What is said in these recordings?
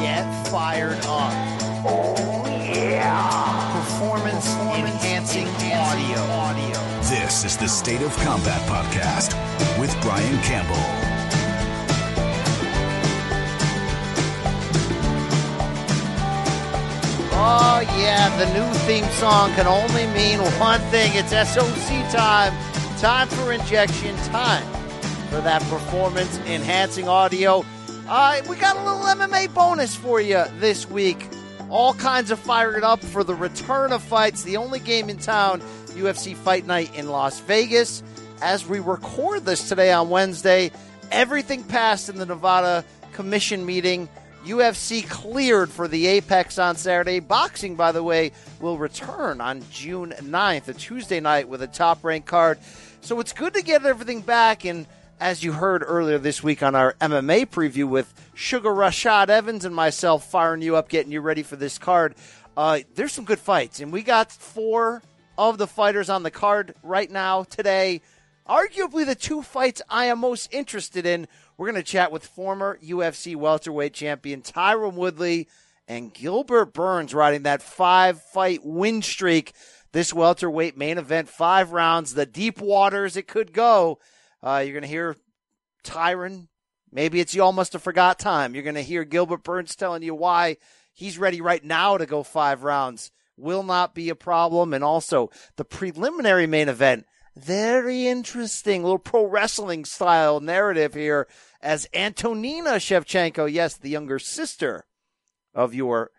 Get fired up. Oh, yeah. Performance, enhancing audio. audio. This is the State of Combat Podcast with Brian Campbell. Oh, yeah, the new theme song can only mean one thing. It's SOC time. Time for injection, time for that performance enhancing audio. Uh, we got a little MMA bonus for you this week. All kinds of fired up for the return of fights. The only game in town, UFC Fight Night in Las Vegas. As we record this today on Wednesday, everything passed in the Nevada Commission meeting. UFC cleared for the Apex on Saturday. Boxing, by the way, will return on June 9th, a Tuesday night with a top ranked card. So it's good to get everything back. And as you heard earlier this week on our MMA preview with Sugar Rashad Evans and myself firing you up, getting you ready for this card, uh, there's some good fights. And we got four of the fighters on the card right now today. Arguably the two fights I am most interested in. We're going to chat with former UFC welterweight champion Tyron Woodley and Gilbert Burns riding that five fight win streak. This welterweight main event, five rounds, the deep waters it could go. Uh, you're going to hear Tyron. Maybe it's you all must have forgot time. You're going to hear Gilbert Burns telling you why he's ready right now to go five rounds. Will not be a problem. And also the preliminary main event. Very interesting little pro wrestling style narrative here as Antonina Shevchenko, yes, the younger sister of your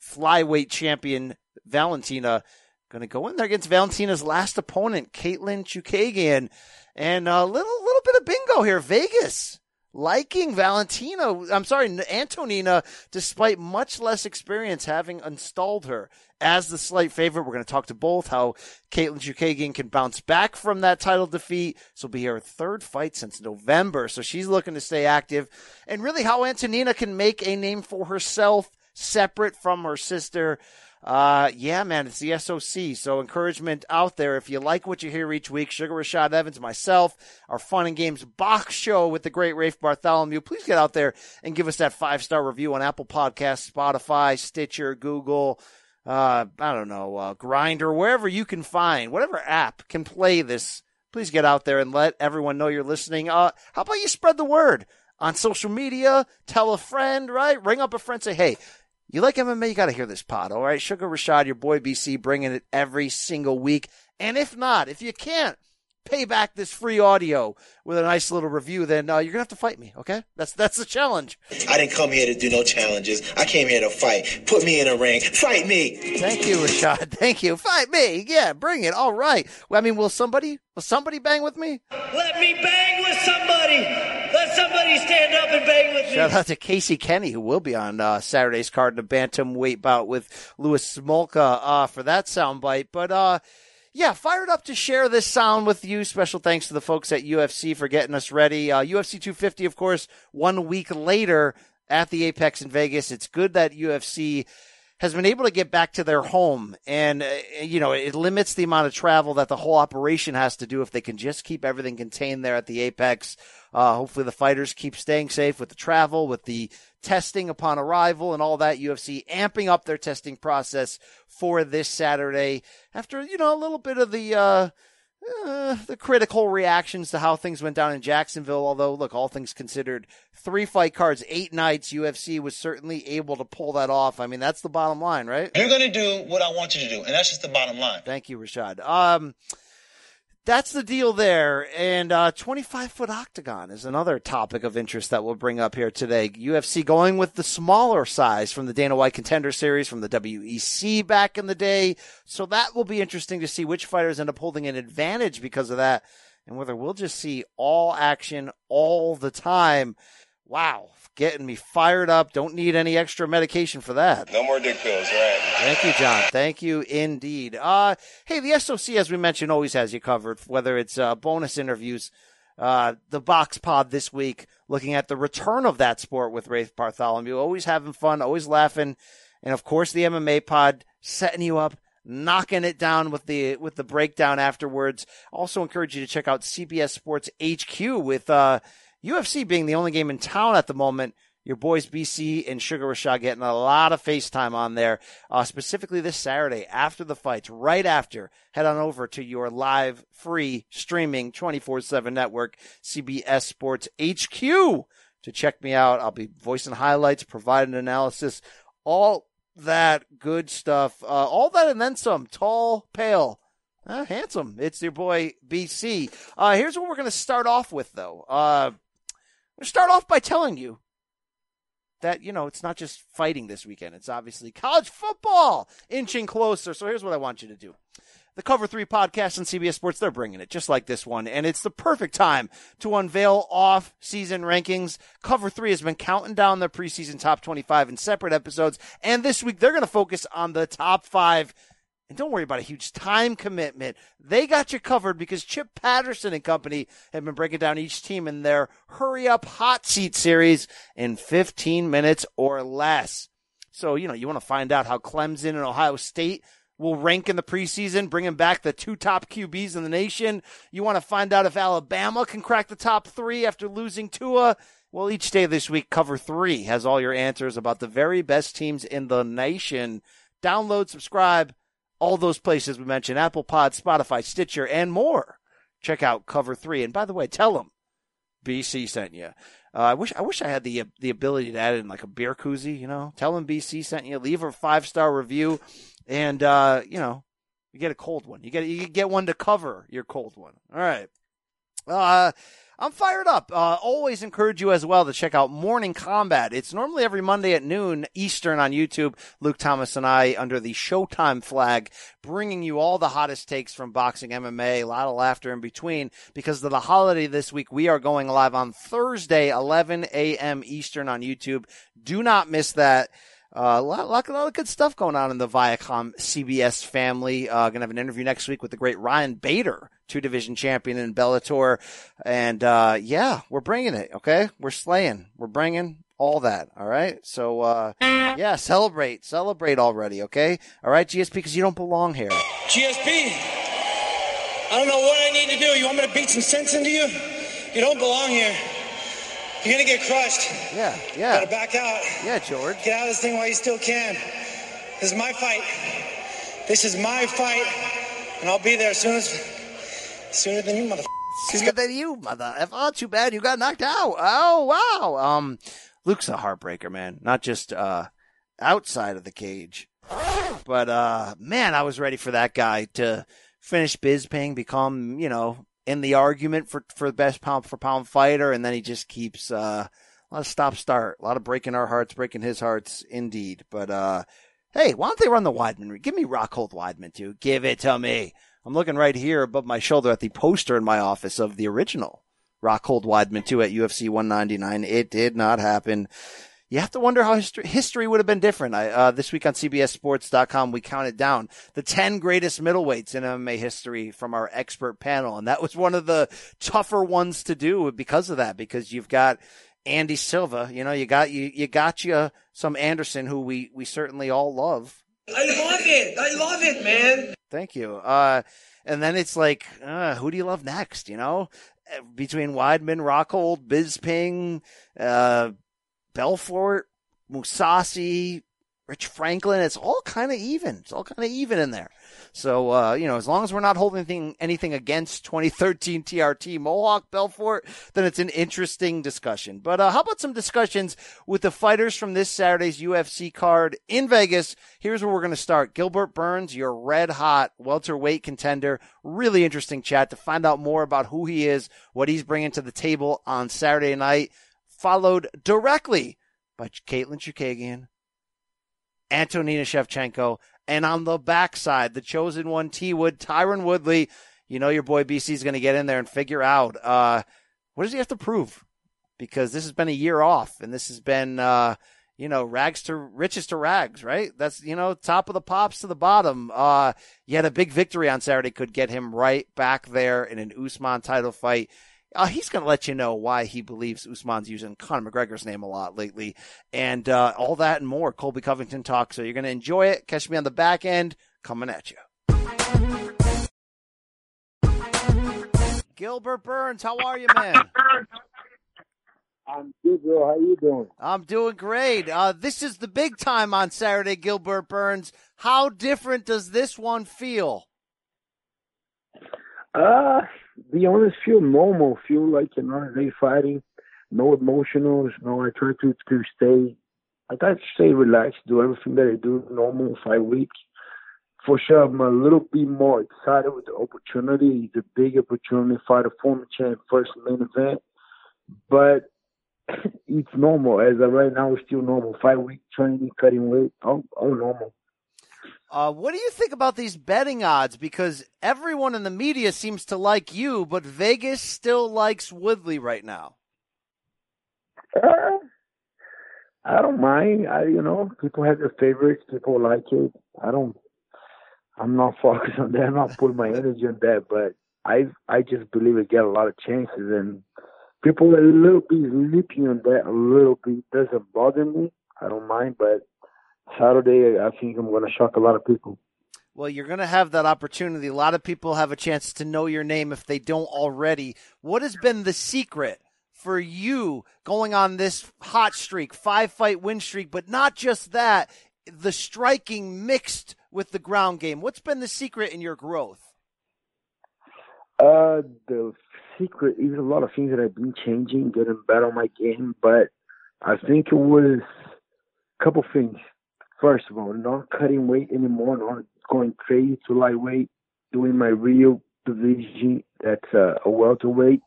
flyweight champion Valentina, going to go in there against Valentina's last opponent, Katlyn Chookagian. And a little little bit of bingo here. Vegas liking Valentina. I'm sorry, Antonina, despite much less experience having installed her as the slight favorite. We're going to talk to both how Katlyn Chookagian can bounce back from that title defeat. This will be her third fight since November. So she's looking to stay active and really how Antonina can make a name for herself separate from her sister. Uh, yeah, man, it's the SOC. So encouragement out there. If you like what you hear each week, Sugar Rashad Evans, myself, our fun and games box show with the great Rafe Bartholomew, please get out there and give us that five star review on Apple Podcasts, Spotify, Stitcher, Google, uh, I don't know, uh, Grindr, wherever you can find, whatever app can play this. Please get out there and let everyone know you're listening. Uh, how about you spread the word on social media? Tell a friend, right? Ring up a friend, say, hey, you like MMA, you got to hear this pod, all right? Sugar Rashad, your boy BC, bringing it every single week. And if not, if you can't pay back this free audio with a nice little review, then uh, you're gonna have to fight me. Okay, that's that's the challenge. I didn't come here to do no challenges. I came here to fight. Put me in a ring. Fight me. Thank you, Rashad. Thank you. Fight me. Yeah, bring it. All right. Well, I mean, will somebody will somebody bang with me? Let me bang with somebody. Somebody stand up and bang with me. Shout out to Casey Kenney, who will be on uh, Saturday's card in a bantamweight bout with Louis Smolka uh, for that soundbite. But uh, yeah, fired up to share this sound with you. Special thanks to the folks at UFC for getting us ready. Uh, UFC 250, of course, one week later at the Apex in Vegas. It's good that UFC has been able to get back to their home. And uh, you know it limits the amount of travel that the whole operation has to do if they can just keep everything contained there at the apex. Uh, hopefully the fighters keep staying safe with the travel with the testing upon arrival and all that. Ufc amping up their testing process for this saturday after you know a little bit of the uh, uh, the critical reactions to how things went down in Jacksonville. Although, look, all things considered, three fight cards, eight nights, UFC was certainly able to pull that off. I mean, that's the bottom line, right? You're going to do what I want you to do, and that's just the bottom line. Thank you, Rashad. Um, that's the deal there. And uh, 25 foot octagon is another topic of interest that we'll bring up here today. UFC going with the smaller size from the Dana White Contender Series from the WEC back in the day. So that will be interesting to see which fighters end up holding an advantage because of that and whether we'll just see all action all the time. Wow, getting me fired up. Don't need any extra medication for that. No more dick pills, right? Thank you, John. Thank you indeed. Uh, hey, the SOC, as we mentioned, always has you covered, whether it's uh, bonus interviews, uh, the box pod this week, looking at the return of that sport with Rafe Bartholomew, always having fun, always laughing. And of course, the MMA pod setting you up knocking it down with the with the breakdown afterwards. Also encourage you to check out CBS Sports HQ with uh, UFC being the only game in town at the moment, Your boys BC and Sugar Rashad getting a lot of FaceTime on there, uh, specifically this Saturday after the fights, right after. Head on over to your live, free, streaming 24 7 network, CBS Sports HQ, to check me out. I'll be voicing highlights, providing analysis, all that good stuff. Uh, all that and then some. Tall, pale, uh, handsome. It's your boy BC. Uh, here's what we're going to start off with, though. To start off by telling you that, you know, it's not just fighting this weekend. It's obviously college football inching closer. So here's what I want you to do. The Cover 3 podcast on CBS Sports, they're bringing it just like this one. And it's the perfect time to unveil off season rankings. Cover 3 has been counting down the preseason top 25 in separate episodes. And this week, they're going to focus on the top five and don't worry about a huge time commitment. They got you covered because Chip Patterson and company have been breaking down each team in their hurry up hot seat series in 15 minutes or less. So, you know, you want to find out how Clemson and Ohio State will rank in the preseason, bringing back the two top QBs in the nation. You want to find out if Alabama can crack the top three after losing Tua. Well, each day this week, cover three has all your answers about the very best teams in the nation. Download, subscribe, all those places we mentioned Apple Pod, Spotify, Stitcher, and more. Check out Cover 3. And by the way, tell them BC sent you. Uh, I wish I wish I had the the ability to add in like a beer koozie, you know. Tell them BC sent you. Leave a five star review, and uh, you know you get a cold one. You get you get one to cover your cold one. All right. Uh, I'm fired up. Uh, always encourage you as well to check out Morning Combat. It's normally every Monday at noon Eastern on YouTube. Luke Thomas and I, under the Showtime flag, bringing you all the hottest takes from boxing, MMA, a lot of laughter in between. Because of the holiday this week, we are going live on Thursday, 11 a.m. Eastern on YouTube. Do not miss that. Uh, a lot, lot, lot of good stuff going on in the Viacom CBS family. Uh, gonna have an interview next week with the great Ryan Bader, two division champion in Bellator. And, uh, yeah, we're bringing it. Okay. We're slaying. We're bringing all that. All right. So, uh, yeah, celebrate, celebrate already. Okay. All right. GSP, because you don't belong here. GSP, I don't know what I need to do. You want me to beat some sense into you? You don't belong here. You're gonna get crushed. Yeah. Gotta back out. Yeah, George. Get out of this thing while you still can. This is my fight. This is my fight, and I'll be there as soon as sooner than you, mother. Sooner than you, mother. If oh, too bad you got knocked out. Oh wow. Um, Luke's a heartbreaker, man. Not just uh outside of the cage, but uh, man, I was ready for that guy to finish Bisping, become you know in the argument for for the best pound for pound fighter, and then he just keeps uh a lot of stop start, a lot of breaking our hearts, breaking his hearts, indeed. But uh, hey, why don't they run the Weidman? Give me Rockhold Weidman too. Give it to me. I'm looking right here above my shoulder at the poster in my office of the original Rockhold Weidman 2 at UFC 199. It did not happen. You have to wonder how history, history would have been different. I, uh, this week on CBSSports.com, we counted down the 10 greatest middleweights in MMA history from our expert panel. And that was one of the tougher ones to do because of that, because you've got Andy Silva, you know, you got, you, you got you some Anderson who we, we certainly all love. I love it. I love it, man. Thank you. Uh, and then it's like, uh, who do you love next? You know, between Weidman, Rockhold, Bisping, uh, Belfort, Mousasi, Rich Franklin, it's all kind of even. It's all kind of even in there. So, uh, you know, as long as we're not holding anything, anything against 2013 TRT Mohawk Belfort, then it's an interesting discussion. But, uh, how about some discussions with the fighters from this Saturday's UFC card in Vegas? Here's where we're going to start. Gilbert Burns, your red hot welterweight contender. Really interesting chat to find out more about who he is, what he's bringing to the table on Saturday night, followed directly by Katlyn Chookagian, Antonina Shevchenko, and on the backside, the chosen one, T Wood, Tyron Woodley. You know your boy BC is going to get in there and figure out uh, what does he have to prove? Because this has been a year off, and this has been uh, you know rags to riches to rags, right? That's you know top of the pops to the bottom. Uh, yet a big victory on Saturday could get him right back there in an Usman title fight. Uh, he's going to let you know why he believes Usman's using Conor McGregor's name a lot lately, and uh, all that and more. Colby Covington talk. So you're going to enjoy it. Catch me on the back end coming at you. Gilbert Burns, how are you, man? I'm good, bro. How you doing? I'm doing great. Uh, this is the big time on Saturday, Gilbert Burns. How different does this one feel? Uh, be honest, feel normal. Feel like another day fighting. No emotionals. No, I try to to stay. I try to stay relaxed. Do everything that I do normal five weeks. For sure, I'm a little bit more excited with the opportunity. It's a big opportunity. Fight a former champ first main event, but it's normal. As of right now, it's still normal. Five week training, cutting weight, all, all normal. Uh, what do you think about these betting odds? Because everyone in the media seems to like you, but Vegas still likes Woodley right now. Uh, I don't mind. I, you know, people have their favorites. People like it. I don't. I'm not focused on that. I'm not putting my energy on that. But I, I just believe I get a lot of chances, and people a little bit sleeping on that a little bit. Doesn't bother me. I don't mind, but Saturday, I think I'm going to shock a lot of people. Well, you're going to have that opportunity. A lot of people have a chance to know your name if they don't already. What has been the secret for you going on this hot streak, five fight win streak, but not just that, the striking mixed with the ground game? What's been the secret in your growth? Uh, the secret is a lot of things that I've been changing, getting better on my game, but I think it was a couple things first of all, not cutting weight anymore, not going crazy to lightweight, doing my real division that's uh, a welterweight,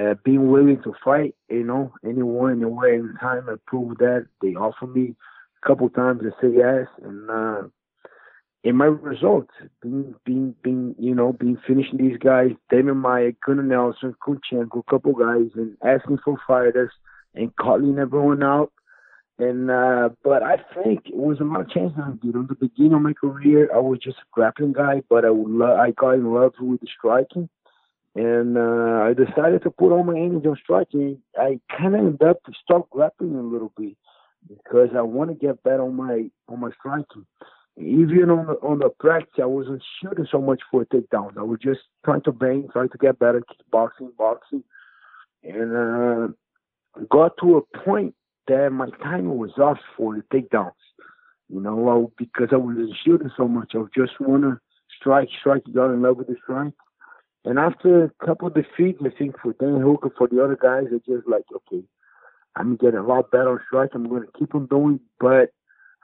uh, being willing to fight, you know, anyone, anywhere, anytime. I proved that. They offered me a couple times to say yes, and uh, in my results, being, being, being, you know, being finishing these guys, Demian Maia, Gunnar Nelson, Kunchenko, a couple guys, and asking for fighters and calling everyone out and uh, but I think it was a lot of chances I did. On the beginning of my career, I was just a grappling guy, but I lo- I got in love with the striking, and uh, I decided to put all my energy on striking. I kind of ended up to stop grappling a little bit because I want to get better on my on my striking. Even on the on the practice, I wasn't shooting so much for takedowns. I was just trying to bang, trying to get better, keep boxing, boxing, and uh, got to a point that my timing was off for the takedowns. You know, I, because I was shooting so much, I just want to strike, strike, got in love with the strike. And after a couple of defeats, I think for Dan Hooker, for the other guys, I just like, okay, I'm getting a lot better on strike. I'm going to keep on doing, but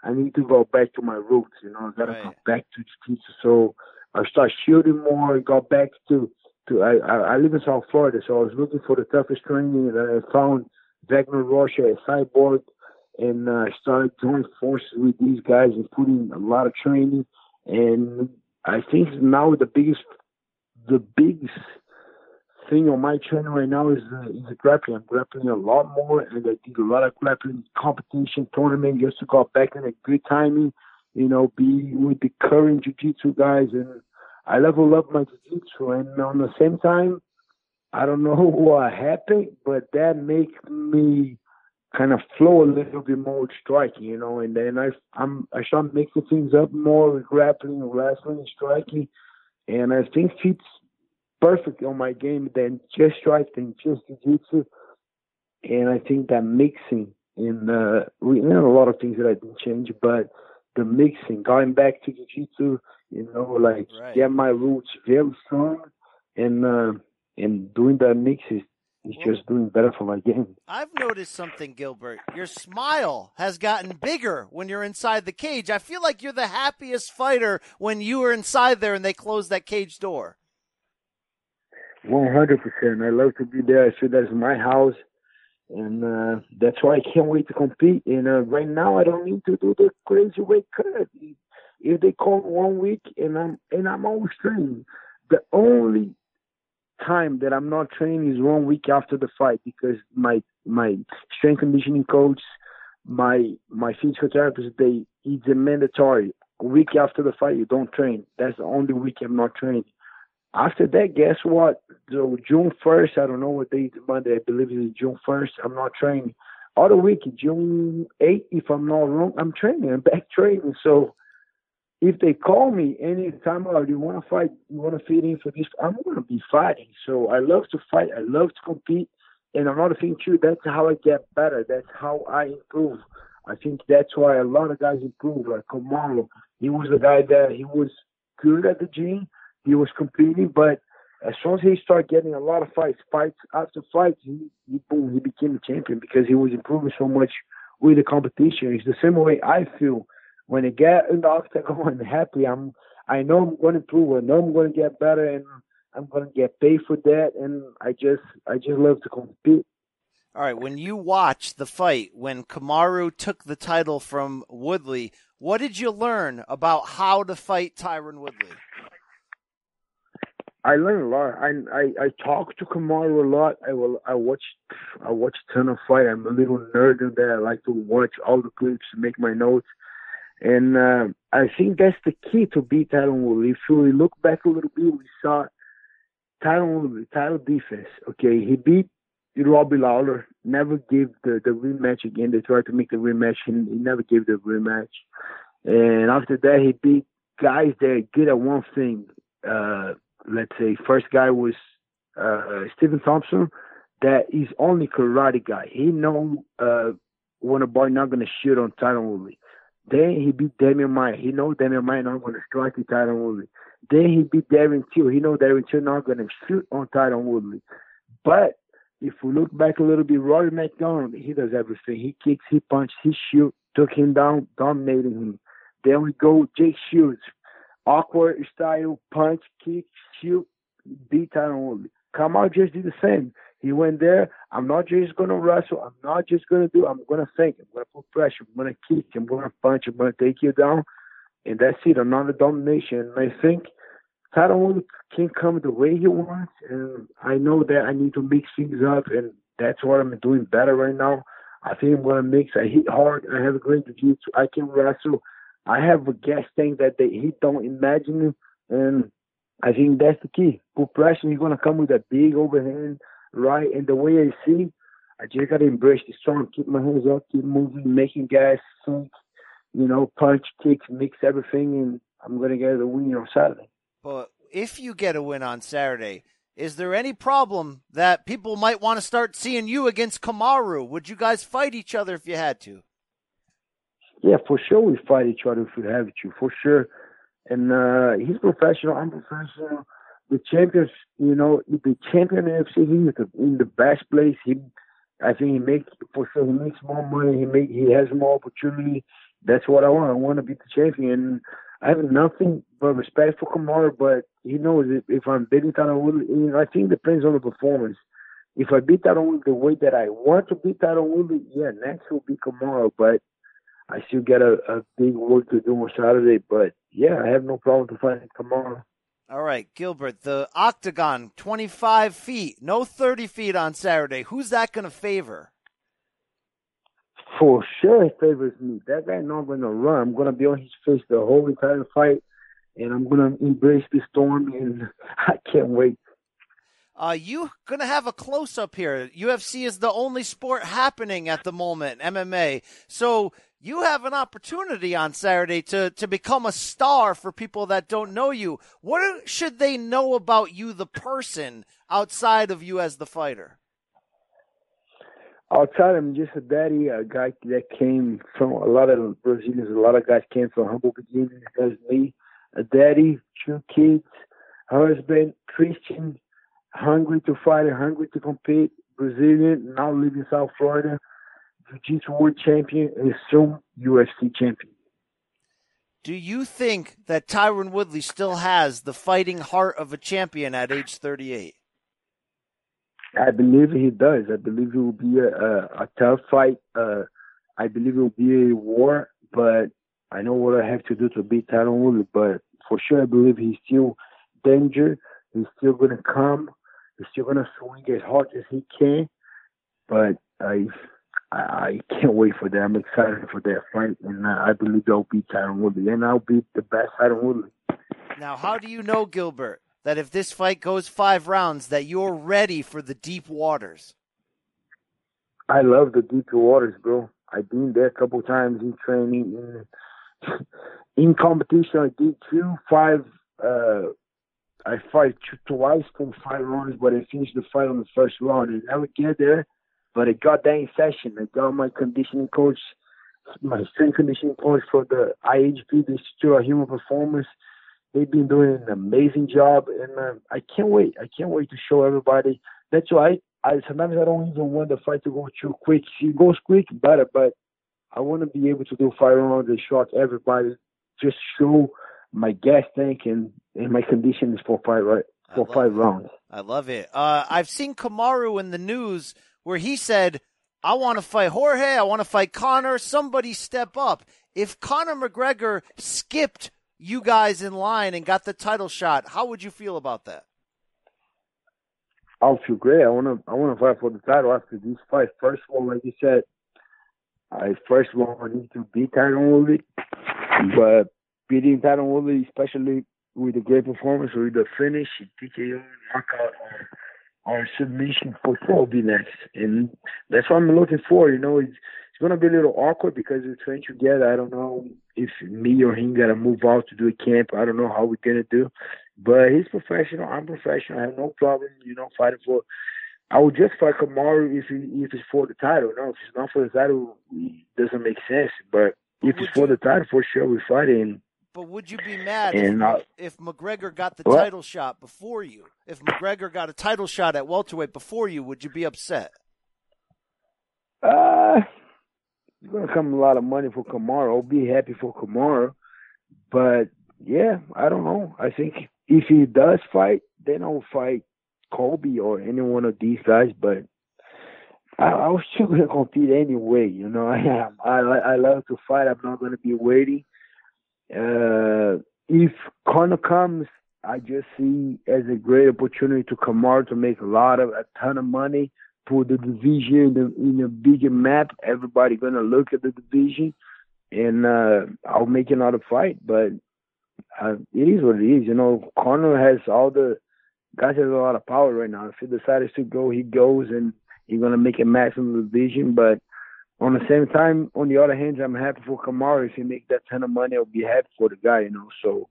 I need to go back to my roots. You know, I got to right. go back to jiu-jitsu. So I start shooting more. and Got back to to I, I live in South Florida, so I was looking for the toughest training that I found Wagner Rocha a Cyborg and uh, started joining forces with these guys and putting a lot of training. And I think now the biggest, the biggest thing on my training right now is uh, is the grappling. I'm grappling a lot more, and I did a lot of grappling competition tournament just to go back in a good timing. You know, be with the current jiu-jitsu guys, and I level up my jiu-jitsu. And on the same time, I don't know what happened, but that makes me kind of flow a little bit more striking, you know. And then I I'm I start mixing things up more with grappling, wrestling, and striking, and I think fits perfect on my game than just striking, just jiu-jitsu. And I think that mixing in uh, we you know, a lot of things that I didn't change, but the mixing, going back to jiu-jitsu, you know, like right. get my roots very strong and. Uh, and doing that mix is, is well, just doing better for my game. I've noticed something, Gilbert. Your smile has gotten bigger when you're inside the cage. I feel like you're the happiest fighter when you are inside there and they close that cage door. One hundred percent. I love to be there. I feel that's my house, and uh, that's why I can't wait to compete. And uh, right now, I don't need to do the crazy weight cut. If they call one week and I'm and I'm always training, the only time that I'm not training is one week after the fight because my my strength conditioning coach, my my physical therapist, they it's a mandatory. A week after the fight, you don't train. That's the only week I'm not training. After that, guess what? So June first, I don't know what day Monday. I believe it's June first. I'm not training. Other week, June eighth, if I'm not wrong, I'm training. I'm back training. So if they call me anytime, oh, do you want to fight? You want to fit in for this? I'm going to be fighting. So I love to fight. I love to compete. and another thing too, that's how I get better. That's how I improve. I think that's why a lot of guys improve. Like Kamaru, he was a guy that he was good at the gym. He was competing, but as soon as he started getting a lot of fights, fights after fights, he, he boom, he became a champion because he was improving so much with the competition. It's the same way I feel when I get in the octagon happy. I'm I know I'm going to improve. I know I'm going to get better, and I'm going to get paid for that. And I just I just love to compete. All right, when you watched the fight when Kamaru took the title from Woodley, what did you learn about how to fight Tyron Woodley? I learned a lot. I I, I talked to Kamaru a lot. I will I watch I watch a ton of fight. I'm a little nerd in that. I like to watch all the clips, make my notes, and uh, I think that's the key to beat Tyron Woodley. If we look back a little bit, we saw Tyron Woodley, title defense. Okay, he beat Robbie Lawler. Never gave the the rematch again. They tried to make the rematch, and he never gave the rematch. And after that, he beat guys that good at one thing. Uh, let's say first guy was uh, Stephen Thompson, that is only karate guy. He know uh, Wonderboy not gonna shoot on Tyron Woodley. Then he beat Demian Maia. He know Demian Maia not gonna strike with Tyron Woodley. Then he beat Darren Till. He know Darren Till not gonna shoot on Tyron Woodley. But if we look back a little bit, Rory MacDonald, he does everything. He kicks, he punches, he shoots, took him down, dominating him. Then we go Jake Shields, awkward style, punch, kick, shoot, beat Tyron Woodley. Kamal just did the same. He went there. I'm not just gonna wrestle. I'm not just gonna do. I'm gonna think. I'm gonna put pressure. I'm gonna kick. I'm gonna punch. I'm gonna take you down, and that's it. Another domination. And I think Tyron can come the way he wants, and I know that I need to mix things up, and that's what I'm doing better right now. I think I'm gonna mix. I hit hard. I have a great jiu-jitsu. I can wrestle. I have a gas tank that they he don't imagine, and I think that's the key. Put pressure. He's gonna come with a big overhand right. And the way I see, I just gotta embrace the storm. Keep my hands up. Keep moving, making gas, think, you know, punch, kicks, mix everything, and I'm gonna get a win on Saturday. But if you get a win on Saturday, is there any problem that people might want to start seeing you against Kamaru? Would you guys fight each other if you had to? Yeah, for sure we fight each other if we have to, for sure. And uh he's professional, I'm professional. The champions, you know, the champion FC, he's in the best place. He, I think he makes for sure. He makes more money. He make he has more opportunity. That's what I want. I want to be the champion. I have nothing but respect for Kamara, but he knows if, if I'm beating Tyron Woodley, I think it depends on the performance. If I beat Tyron Woodley the way that I want to beat Tyron Woodley, yeah, next will be Kamaru, but I still got a, a big work to do on Saturday. But yeah, I have no problem to fight Kamaru. All right, Gilbert, the octagon, 25 feet, no 30 feet on Saturday. Who's that going to favor? For sure, it favors me. That guy not going to run. I'm going to be on his face the whole entire fight, and I'm going to embrace the storm, and I can't wait. Uh, you gonna have a close up here. UFC is the only sport happening at the moment, MMA. So you have an opportunity on Saturday to to become a star for people that don't know you. What should they know about you, the person, outside of you as the fighter? Tell them just a daddy, a guy that came from a lot of Brazilians. A lot of guys came from humble beginnings. As me, a daddy, two kids, husband, Christian, hungry to fight, hungry to compete. Brazilian, now living in South Florida. Jiu-Jitsu world champion and soon UFC champion. Do you think that Tyron Woodley still has the fighting heart of a champion at age 38? I believe he does. I believe it will be a, a, a tough fight. Uh, I believe it will be a war, but I know what I have to do to beat Tyron Woodley. But for sure, I believe he's still danger. He's still going to come. He's still going to swing as hard as he can. But I, I can't wait for that. I'm excited for that fight, and I believe I'll beat Tyron Woodley, and I'll beat the best Tyron Woodley. Now, how do you know, Gilbert, that if this fight goes five rounds, that you're ready for the deep waters? I love the deep waters, bro. I've been there a couple times in training. In, in competition, I did two, five. Uh, I fight two, twice from five rounds, but I finished the fight on the first round. And I would get there, But a goddamn session. I got my conditioning coach, my strength conditioning coach for the IHP, the Institute of Human Performance. They've been doing an amazing job, and uh, I can't wait. I can't wait to show everybody. That's why I, I sometimes I don't even want the fight to go too quick. If it goes quick, better. But I want to be able to do five rounds and shock everybody. Just show my gas tank and, and my conditions for five right for five it. rounds. I love it. Uh, I've seen Kamaru in the news where he said, "I want to fight Jorge. I want to fight Conor. Somebody step up." If Conor McGregor skipped you guys in line and got the title shot, how would you feel about that? Oh, I'll feel great. I wanna I wanna fight for the title after this fight. First of all, like you said, I first of all I need to beat Tyron Woodley, but beating Tyron Woodley, especially with a great performance, with the finish, TKO, knockout, um, or submission, for sure will be next. And that's what I'm looking for. You know, it's, it's going to be a little awkward because we train together. I don't know if me or him got to move out to do a camp. I don't know how we're going to do. But he's professional. I'm professional. I have no problem, you know, fighting for. I would just fight Kamaru if he, if it's for the title. No, if it's not for the title, it doesn't make sense. But if it's for the title, for sure we fight. And but would you be mad And, if, uh, if McGregor got the What? title shot before you? If McGregor got a title shot at welterweight before you, would you be upset? Uh, it's gonna come a lot of money for Kamara. I'll be happy for Kamara, but yeah, I don't know. I think if he does fight, then I'll fight Colby or any one of these guys. But I, I was still gonna compete anyway. You know, I am. I I love to fight. I'm not gonna be waiting. Uh, if Conor comes, I just see as a great opportunity to Kamara to make a lot of a ton of money put the division in, in a bigger map. Everybody gonna look at the division, and uh, I'll make another fight. But uh, it is what it is. You know, Conor has all the guys has a lot of power right now. If he decides to go, he goes, and he's gonna make a match in the division. But on the same time, on the other hand, I'm happy for Kamara. If he make that ton of money, I'll be happy for the guy. You know, so.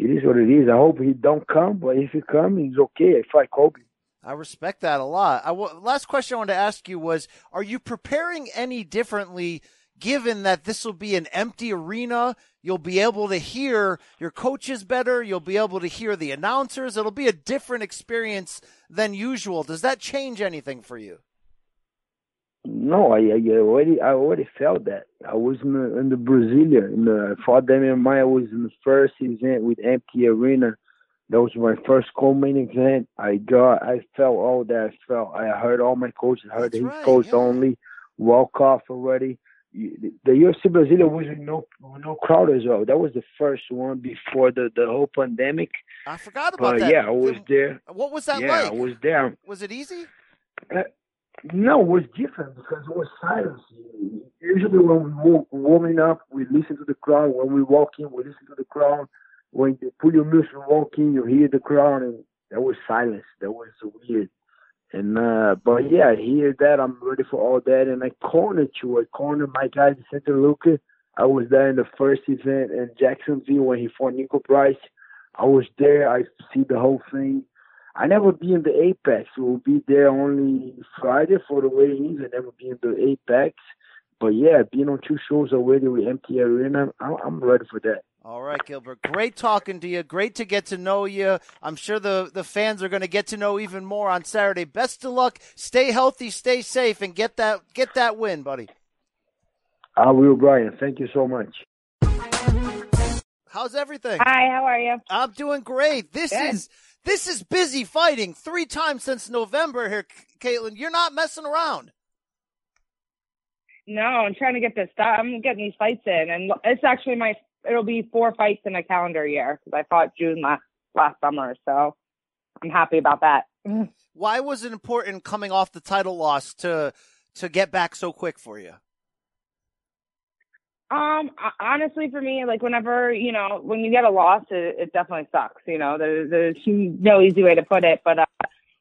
It is what it is. I hope he don't come, but if he come, he's okay. I fight Colby. I respect that a lot. Last question I wanted to ask you was: Are you preparing any differently, given that this will be an empty arena? You'll be able to hear your coaches better. You'll be able to hear the announcers. It'll be a different experience than usual. Does that change anything for you? No, I, I already I already felt that. I was in the, in the Brasilia in the I fought in I was in the first event with empty arena. That was my first co-main event. I got I felt all that I felt. I heard all my coaches. I heard That's his right, coach yeah. only walk off already. The UFC Brasilia was with no no crowd as well. That was the first one before the the whole pandemic. I forgot about that. yeah, I was there. What was that yeah, like? I was there. Was it easy? Uh, No, it was different because it was silence. Usually, when we wa- warming up, we listen to the crowd. When we walk in, we listen to the crowd. When you put your music and walk in, you hear the crowd, and that was silence. That was weird. And uh but yeah, hear that. I'm ready for all that. And I cornered you. I cornered my guy, Santa Luca. I was there in the first event in Jacksonville when he fought Niko Price. I was there. I see the whole thing. I never be in the Apex. We'll be there only Friday for the weigh-ins. I never be in the Apex. But yeah, being on two shows already with empty arena, I'm, I'm ready for that. All right, Gilbert. Great talking to you. Great to get to know you. I'm sure the, the fans are going to get to know even more on Saturday. Best of luck. Stay healthy, stay safe, and get that get that win, buddy. I will, Brian. Thank you so much. How's everything? Hi, how are you? I'm doing great. This Good. is this is busy fighting three times since November here, Caitlin. You're not messing around. No, I'm trying to get this done. I'm getting these fights in, and it's actually my. It'll be four fights in a calendar year because I fought June last last summer, so I'm happy about that. Why was it important coming off the title loss to to get back so quick for you? Um, honestly, for me, like whenever you know when you get a loss, it, it definitely sucks. You know, there's there's no easy way to put it, but uh,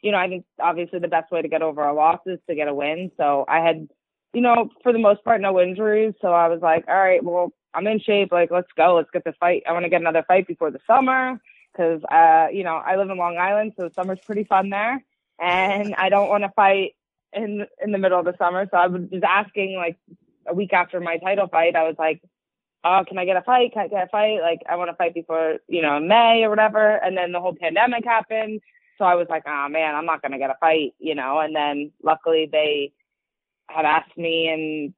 you know, I think obviously the best way to get over a loss is to get a win. So I had, you know, for the most part, no injuries. So I was like, all right, well, I'm in shape. Like, let's go. Let's get the fight. I want to get another fight before the summer because, uh, you know, I live in Long Island, so summer's pretty fun there, and I don't want to fight in in the middle of the summer. So I was just asking like a week after my title fight, I was like, "Oh, can I get a fight? Can I get a fight? Like I want to fight before you know May or whatever." And then the whole pandemic happened, so I was like, "Oh man, I'm not gonna get a fight," you know. And then luckily they had asked me in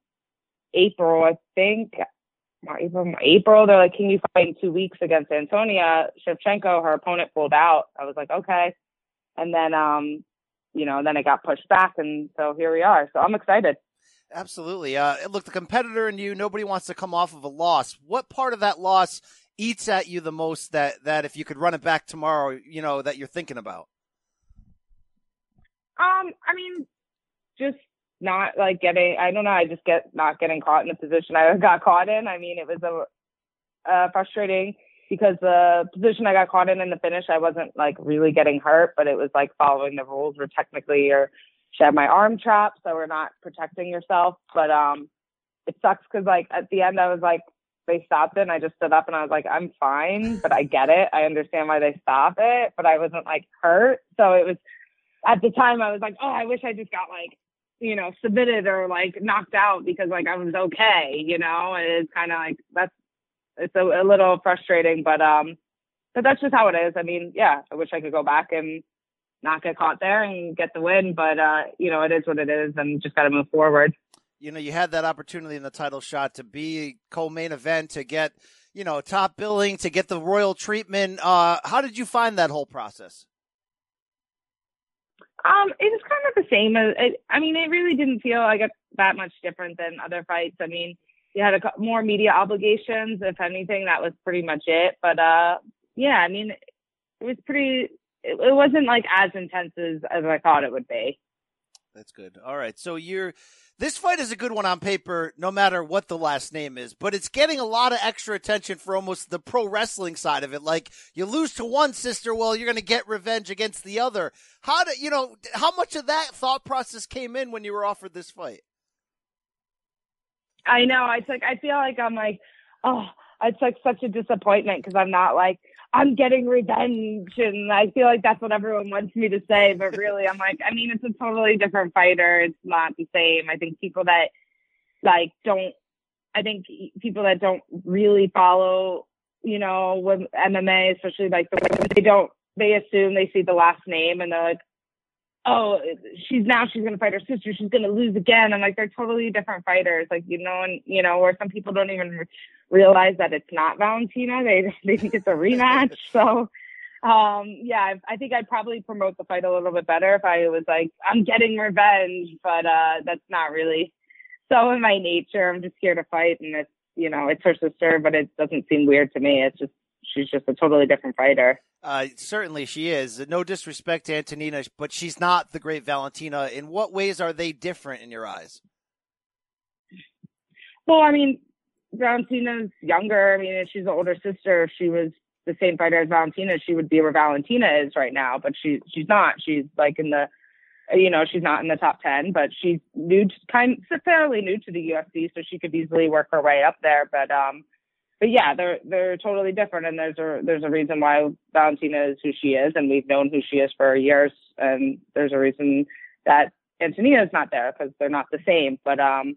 April, I think. April, April, they're like, "Can you fight in two weeks against Antonia Shevchenko?" Her opponent pulled out. I was like, "Okay," and then, um, you know, then it got pushed back, and so here we are. So I'm excited. Absolutely. Uh, look, the competitor in you, nobody wants to come off of a loss. What part of that loss eats at you the most that, that if you could run it back tomorrow, you know, that you're thinking about? Um, I mean, just not like getting, I don't know, I just get not getting caught in the position I got caught in. I mean, it was a, uh, frustrating because the position I got caught in in the finish, I wasn't like really getting hurt, but it was like following the rules were technically you're, she had my arm trapped, so we're not protecting yourself. But um, it sucks because like at the end, I was like, they stopped it, and I just stood up and I was like, I'm fine, but I get it. I understand why they stop it, but I wasn't like hurt. So it was at the time I was like, oh, I wish I just got like you know submitted or like knocked out because like I was okay, you know. And it's kind of like that's it's a, a little frustrating, but um, but that's just how it is. I mean, yeah, I wish I could go back and not get caught there and get the win. But uh, you know, it is what it is, and just got to move forward. You know, you had that opportunity in the title shot to be co-main event to get you know top billing to get the royal treatment. Uh, how did you find that whole process? Um, it was kind of the same as. It, I mean, it really didn't feel like that much different than other fights. I mean, you had a, more media obligations. If anything, that was pretty much it. But uh, yeah, I mean, it was pretty it, it wasn't like as intense as, as I thought it would be. That's good. All right. So you're this fight is a good one on paper, no matter what the last name is, but it's getting a lot of extra attention for almost the pro wrestling side of it. Like you lose to one sister, well, you're going to get revenge against the other. How do you know how much of that thought process came in when you were offered this fight? I know. It's like I feel like I'm like, oh, it's like such a disappointment because I'm not like I'm getting revenge. And I feel like that's what everyone wants me to say. But really, I'm like, I mean, it's a totally different fighter. It's not the same. I think people that like don't, I think people that don't really follow, you know, with MMA, especially like the they don't, they assume they see the last name and they're like, oh, she's now she's gonna fight her sister. She's gonna lose again. I'm like, they're totally different fighters. Like you know, and you know, where some people don't even realize that it's not Valentina. They they think it's a rematch. so, um, yeah, I, I think I'd probably promote the fight a little bit better if I was like, I'm getting revenge, but uh, that's not really so in my nature. I'm just here to fight, and it's you know, it's her sister, but it doesn't seem weird to me. It's just she's just a totally different fighter. Uh, certainly she is. No disrespect to Antonina, but she's not the great Valentina. In what ways are they different in your eyes? Well, I mean, Valentina's younger. I mean, if she's an older sister, if she was the same fighter as Valentina, she would be where Valentina is right now. But she she's not. She's like in the, you know, she's not in the top ten. But she's new, to, kind fairly new to the UFC, so she could easily work her way up there. But um, but yeah, they're they're totally different, and there's a there's a reason why Valentina is who she is, and we've known who she is for years, and there's a reason that Antonina is not there because they're not the same. But um,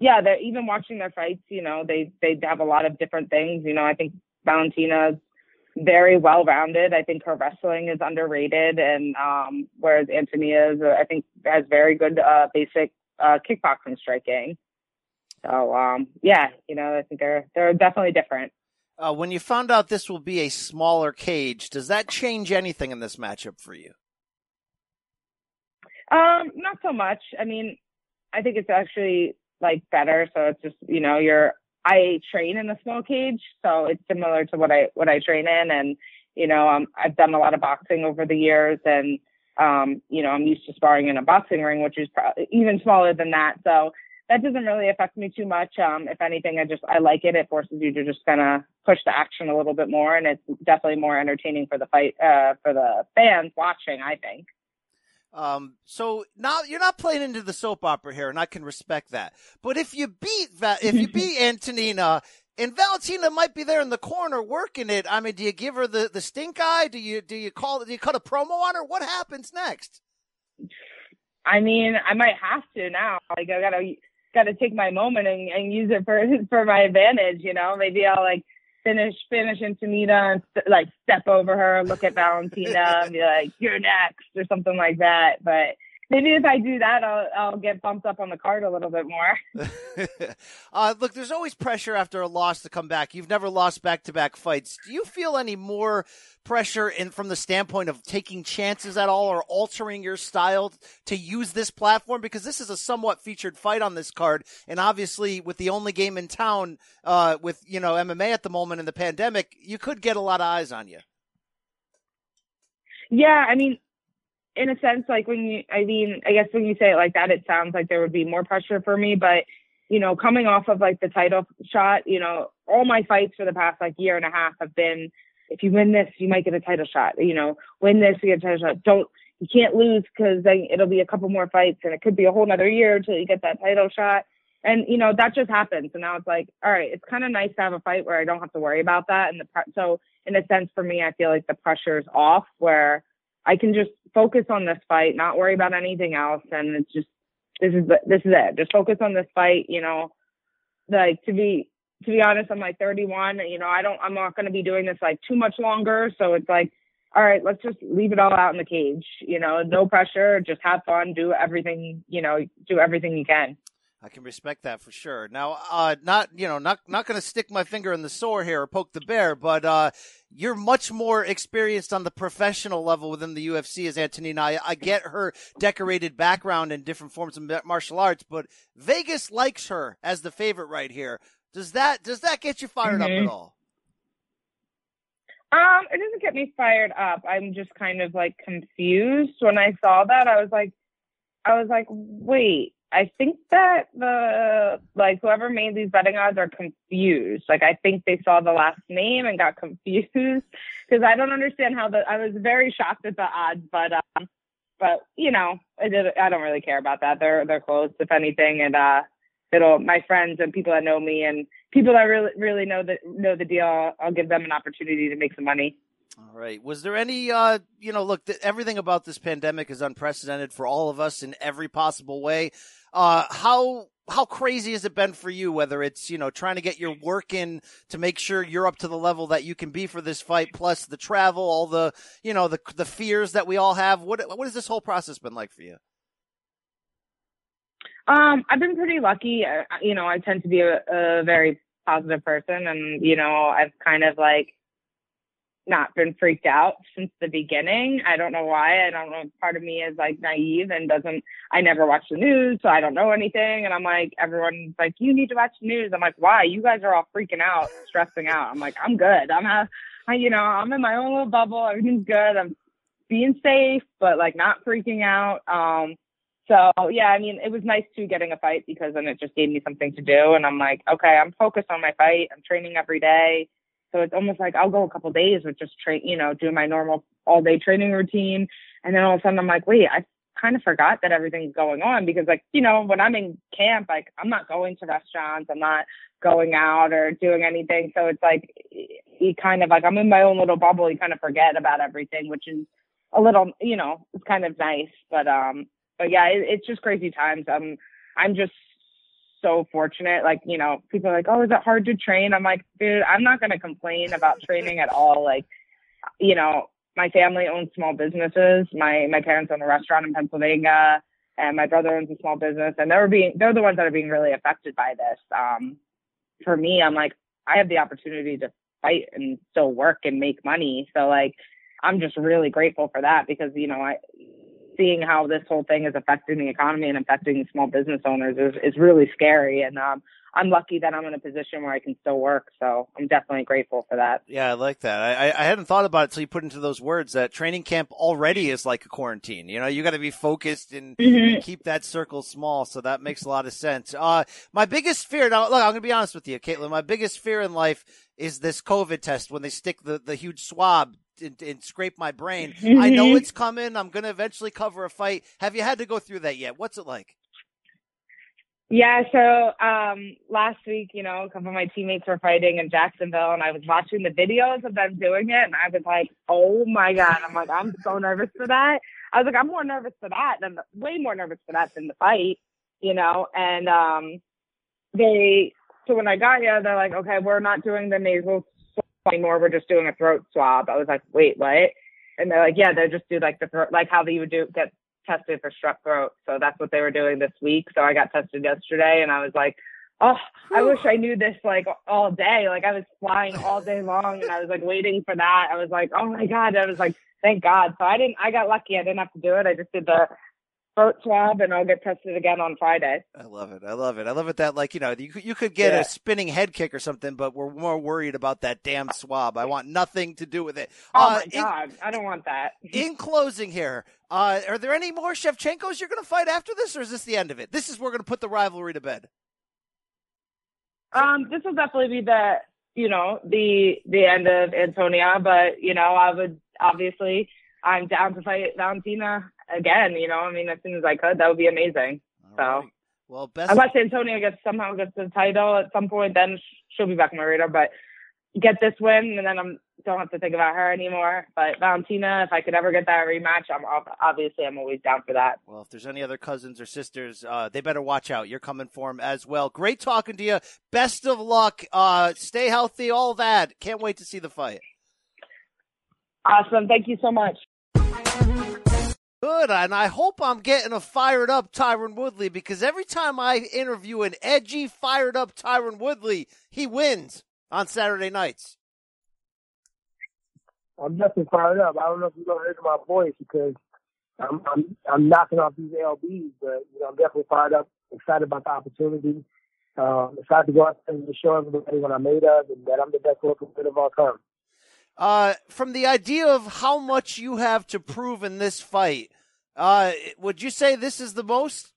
yeah, they're even watching their fights. You know, they they have a lot of different things. You know, I think Valentina's very well rounded. I think her wrestling is underrated, and um, whereas Antonia is, uh, I think, has very good uh, basic uh, kickboxing striking. So um, yeah, you know, I think they're they're definitely different. Uh, when you found out this will be a smaller cage, does that change anything in this matchup for you? Um, not so much. I mean, I think it's actually like better. So it's just you know, you're I train in a small cage, so it's similar to what I what I train in, and you know, um, I've done a lot of boxing over the years, and um, you know, I'm used to sparring in a boxing ring, which is pro- even smaller than that. So that doesn't really affect me too much. Um, if anything, I just I like it. It forces you to just kind of push the action a little bit more, and it's definitely more entertaining for the fight uh, for the fans watching. I think. Um, so now you're not playing into the soap opera here, and I can respect that. But if you beat if you beat Antonina and Valentina might be there in the corner working it, I mean, do you give her the, the stink eye? Do you do you call do you cut a promo on her? What happens next? I mean, I might have to now. Like I gotta gotta take my moment and, and use it for for my advantage. You know, maybe I'll like finish finish Antonita and st- like step over her, look at Valentina, and be like, "You're next" or something like that. But maybe if I do that, I'll I'll get bumped up on the card a little bit more. uh, look, there's always pressure after a loss to come back. You've never lost back to back fights. Do you feel any more pressure in from the standpoint of taking chances at all or altering your style to use this platform? Because this is a somewhat featured fight on this card, and obviously with the only game in town uh, with you know MMA at the moment in the pandemic, you could get a lot of eyes on you. Yeah, I mean, in a sense, like when you, I mean, I guess when you say it like that, it sounds like there would be more pressure for me. But, you know, coming off of like the title shot, you know, all my fights for the past like year and a half have been, if you win this, you might get a title shot. You know, win this, you get a title shot. Don't, you can't lose because then it'll be a couple more fights and it could be a whole nother year until you get that title shot. And, you know, that just happens. And now it's like, all right, it's kind of nice to have a fight where I don't have to worry about that. And the, so in a sense for me, I feel like the pressure's off where, I can just focus on this fight, not worry about anything else. And it's just, this is, this is it. Just focus on this fight, you know, like to be, to be honest, I'm like 31, you know, I don't, I'm not going to be doing this like too much longer. So it's like, all right, let's just leave it all out in the cage, you know, no pressure, just have fun, do everything, you know, do everything you can. I can respect that for sure. Now, uh, not you know, not not going to stick my finger in the sore here or poke the bear, but uh, you're much more experienced on the professional level within the UFC as Antonina. I, I get her decorated background in different forms of martial arts, but Vegas likes her as the favorite right here. Does that does that get you fired mm-hmm. up at mm-hmm. all? Um, it doesn't get me fired up. I'm just kind of like confused when I saw that. I was like, I was like, wait I think that the like whoever made these betting odds are confused. Like I think they saw the last name and got confused because I don't understand how the I was very shocked at the odds, but um, but you know I did I don't really care about that. They're they're close if anything, and uh, it'll my friends and people that know me and people that really really know the know the deal. I'll give them an opportunity to make some money. All right. Was there any, uh, you know, look, everything about this pandemic is unprecedented for all of us in every possible way. Uh, how how crazy has it been for you? Whether it's you know trying to get your work in to make sure you're up to the level that you can be for this fight, plus the travel, all the you know the the fears that we all have. What what has this whole process been like for you? Um, I've been pretty lucky. Uh, you know, I tend to be a, a very positive person, and you know, I've kind of like not been freaked out since the beginning. I don't know why. I don't know. Part of me is like naive and doesn't, I never watch the news, so I don't know anything. And I'm like, everyone's like, you need to watch the news. I'm like, why? You guys are all freaking out, stressing out. I'm like, I'm good. I'm, a, I, you know, I'm in my own little bubble. Everything's good. I'm being safe, but like not freaking out. Um, so yeah, I mean, it was nice too getting a fight because then it just gave me something to do. And I'm like, okay, I'm focused on my fight. I'm training every day so it's almost like I'll go a couple days with just train, you know, doing my normal all day training routine. And then all of a sudden I'm like, wait, I kind of forgot that everything's going on because like, you know, when I'm in camp, like I'm not going to restaurants, I'm not going out or doing anything. So it's like, you kind of like, I'm in my own little bubble. You kind of forget about everything, which is a little, you know, it's kind of nice. But, um, but yeah, it, it's just crazy times. I'm, I'm just so fortunate. Like, you know, people are like, oh, is it hard to train? I'm like, dude, I'm not going to complain about training at all. Like, you know, my family owns small businesses. My, my parents own a restaurant in Pennsylvania and my brother owns a small business and they're being, they're the ones that are being really affected by this. Um, for me, I'm like, I have the opportunity to fight and still work and make money. So like, I'm just really grateful for that because, you know, I, seeing how this whole thing is affecting the economy and affecting small business owners is, is really scary. And um, I'm lucky that I'm in a position where I can still work. So I'm definitely grateful for that. Yeah, I like that. I, I hadn't thought about it until you put into those words that training camp already is like a quarantine. You know, you got to be focused and, mm-hmm. and, keep that circle small. So that makes a lot of sense. Uh, my biggest fear now, look, I'm going to be honest with you, Katlyn, My biggest fear in life is this COVID test when they stick the, the huge swab and, and scrape my brain. Mm-hmm. I know it's coming. I'm going to eventually cover a fight. Have you had to go through that yet? What's it like? Yeah, so um, last week, you know, a couple of my teammates were fighting in Jacksonville, and I was watching the videos of them doing it, and I was like, "Oh my god!" I'm like, I'm so nervous for that. I was like, I'm more nervous for that than the, way more nervous for that than the fight, you know. And um, they, so when I got here, they're like, "Okay, we're not doing the nasal swab anymore. We're just doing a throat swab." I was like, "Wait, what?" And they're like, "Yeah, they just do like the throat, like how they would do get tested for strep throat. So that's what they were doing this week. So I got tested yesterday and I was like, oh, I wish I knew this like all day. Like I was flying all day long and I was like waiting for that. I was like, oh my God. I was like, thank God. So I didn't, I got lucky. I didn't have to do it. I just did the throat swab and I'll get tested again on Friday. I love it. I love it. I love it that like, you know, you could, you could get Yeah. a spinning head kick or something, but we're more worried about that damn swab. I want nothing to do with it. Oh Uh, my in- God. I don't want that. In closing here, uh, are there any more Shevchenkos you're going to fight after this, or is this the end of it? This is we're going to put the rivalry to bed. Um, this will definitely be the, you know, the, the end of Antonina, but you know, I would obviously, I'm down to fight Valentina again, you know, I mean, as soon as I could, that would be amazing. All So- right. Well, best. Unless Antonina gets somehow gets the title at some point, then she'll be back on my radar. But get this win, and then I'm don't have to think about her anymore. But Valentina, if I could ever get that rematch, I'm ob- obviously I'm always down for that. Well, if there's any other cousins or sisters, uh, they better watch out. You're coming for them as well. Great talking to you. Best of luck. Uh, stay healthy. All that. Can't wait to see the fight. Awesome, thank you so much. Good, and I hope I'm getting a fired up Tyron Woodley because every time I interview an edgy, fired up Tyron Woodley, he wins on Saturday nights. I'm definitely fired up. I don't know if you're gonna hear my voice because I'm I'm I'm knocking off these LBs, but you know I'm definitely fired up, excited about the opportunity, um, excited to go out and show everybody what I'm made of and that I'm the best looking kid of all time. Uh, from the idea of how much you have to prove in this fight, uh, would you say this is the most?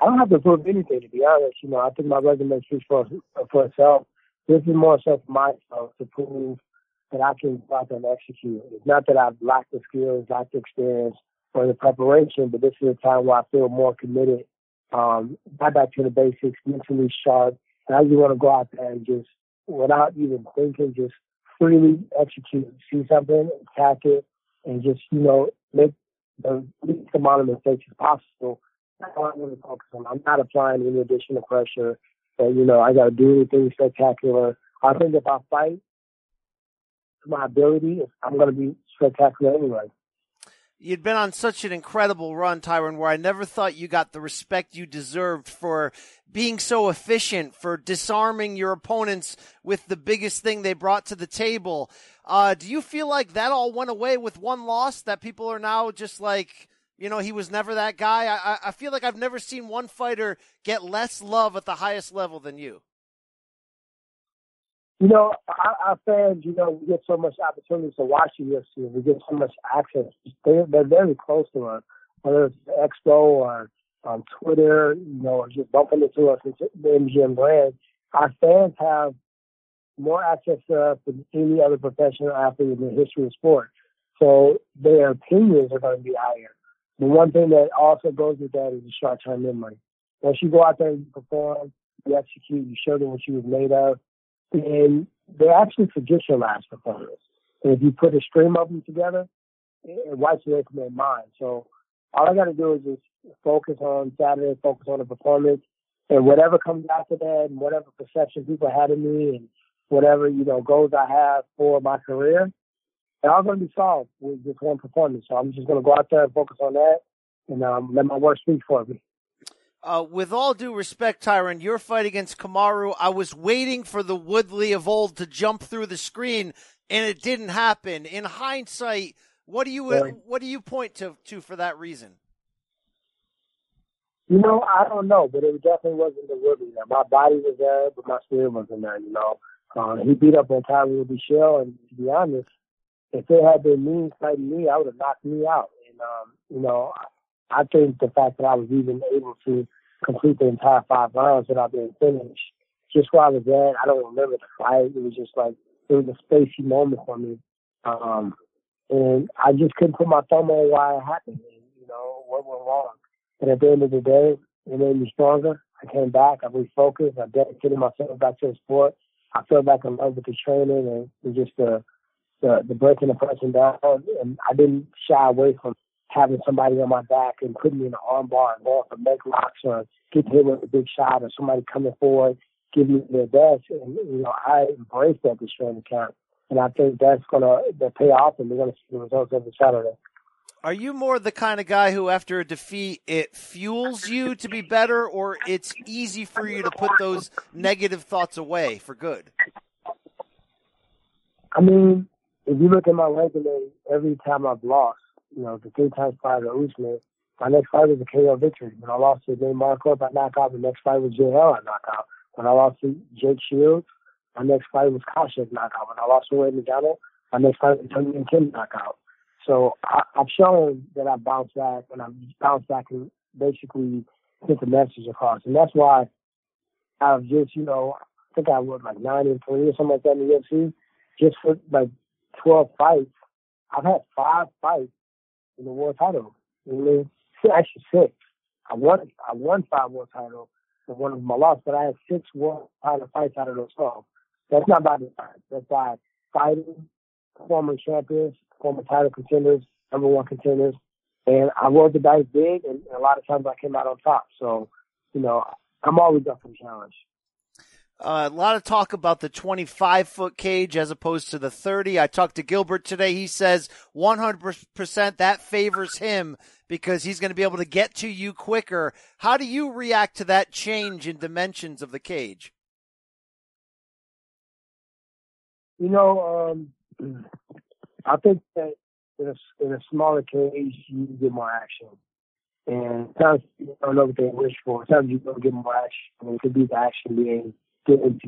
I don't have to prove anything to be honest. You know, I think my resume speaks for for itself. This is more so for myself to prove that I can go out and execute. It's not that I've lacked the skills, lacked the experience, or the preparation, but this is a time where I feel more committed. Um, back to the basics, mentally sharp, and I just want to go out there and just, without even thinking, just freely execute. See something, attack it, and just you know make the least amount of mistakes as possible that's all I'm really focused on. I'm not applying any additional pressure. So, you know, I got to do anything spectacular. I think if I fight to my ability, I'm going to be spectacular anyway. You'd been on such an incredible run, Tyron, where I never thought you got the respect you deserved for being so efficient, for disarming your opponents with the biggest thing they brought to the table. Uh, do you feel like that all went away with one loss? That people are now just like, you know, he was never that guy. I, I- I feel like I've never seen one fighter get less love at the highest level than you. You know, our, our fans, you know, we get so much opportunities to watch the UFC. We get so much access. They're, they're very close to us, whether it's Expo or on Twitter, you know, or just bumping into us into the MGM Grand. Our fans have more access to us than any other professional athlete in the history of sport. So their opinions are going to be higher. The one thing that also goes with that is the short-term memory. Once you go out there and perform, you execute, you show them what you was made of, and they're actually last performance. And if you put a stream of them together, it wipes away from their mind. So all I got to do is just focus on Saturday, focus on the performance, and whatever comes after that, and whatever perception people had of me, and whatever you know goals I have for my career, they're all going to be solved with just one performance. So I'm just going to go out there and focus on that, and um, let my work speak for me. Uh, with all due respect, Tyron, your fight against Kamaru, I was waiting for the Woodley of old to jump through the screen, and it didn't happen. In hindsight, what do you Right. what do you point to to for that reason? You know, I don't know, but it definitely wasn't the Woodley. there. My body was there, but my spirit wasn't there. You know, uh, he beat up on Tyree Shell, and to be honest, if it had been me fighting me, I would have knocked me out. And um, you know, I think the fact that I was even able to complete the entire five rounds without being finished, just where I was at, I don't remember the fight. It was just like it was a spacey moment for me, um, and I just couldn't put my thumb on why it happened. And, you know, what went wrong. But at the end of the day, it made me stronger. I came back. I refocused. I dedicated myself back to the sport. I fell back in love with the training and, and just the, the the breaking the person down. And I didn't shy away from having somebody on my back and putting me in an armbar and going for leg locks or getting hit with a big shot or somebody coming forward, giving me their best. And you know, I embrace that this training camp, and I think that's gonna pay off, and we're gonna see the results every Saturday. Are you more the kind of guy who, after a defeat, it fuels you to be better, or it's easy for you to put those negative thoughts away for good? I mean, if you look at my resume, every time I've lost, you know, the three times prior to Usman, my next fight was a KO victory. When I lost to Nate Marquardt by knockout, the next fight was JL at knockout. When I lost to Jake Shields, my next fight was Koscheck knockout. When I lost to Wade McDonald, my next fight was Dong Hyun Kim knockout. So I, I've shown that I bounced back and I've bounced back and basically hit the message across. And that's why I've just, you know, I think I was like nine and three or something like that in the UFC. Just for like 12 fights. I've had five fights in the world title. I mean? Actually six. I won I won five world titles and one of them I lost, but I had six world title fights out of those twelve. That's not by design. That's by fighting former champions, former title contenders, number one contenders. And I rolled the dice big, and, and a lot of times I came out on top. So, you know, I'm always up for the challenge. A lot of talk about the 25 foot cage as opposed to the 30. I talked to Gilbert today. He says 100% that favors him because he's going to be able to get to you quicker. How do you react to that change in dimensions of the cage? You know, um, I think that in a, in a smaller cage, you get more action. And sometimes you don't know what they wish for. Sometimes you don't get more action. It could be the action being to.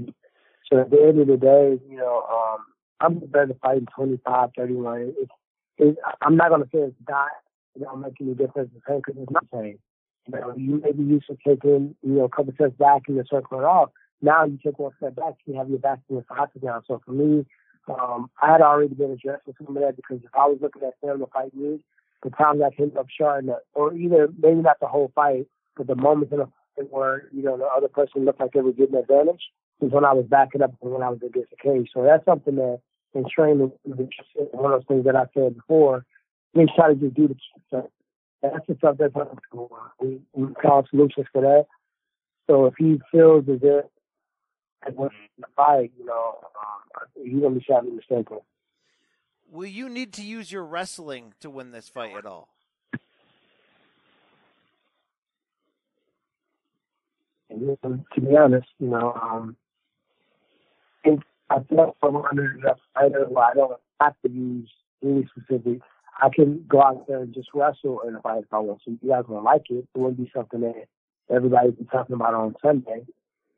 So at the end of the day, you know, um, I'm better fighting 25, 31. It's, it, I'm not going to say it's not, it don't make any difference because it's not same. You know, you may be used to taking, you know, a couple steps back and you're circling off. Now you take one step back, you have your back to the octagon. So for me, um, I had already been addressed with some of that because if I was looking at them to fight me, the times I came up short, or either maybe not the whole fight, but the moments in the fight where you know the other person looked like they were getting advantage was when I was backing up and when I was against the cage. So that's something that in training, one of those things that I said before, we try to just do the stuff. That's the stuff that's uncomfortable. We we call solutions for that. So if he feels as if and the fight, you know, um, he's gonna be sadly mistaken. Will you need to use your wrestling to win this fight at all? And to be honest, you know, um, I feel I'm under a fighter I don't have to use any specific. I can go out there and just wrestle in a fight if I want to. You guys will like it. It wouldn't be something that everybody's be talking about on Sunday.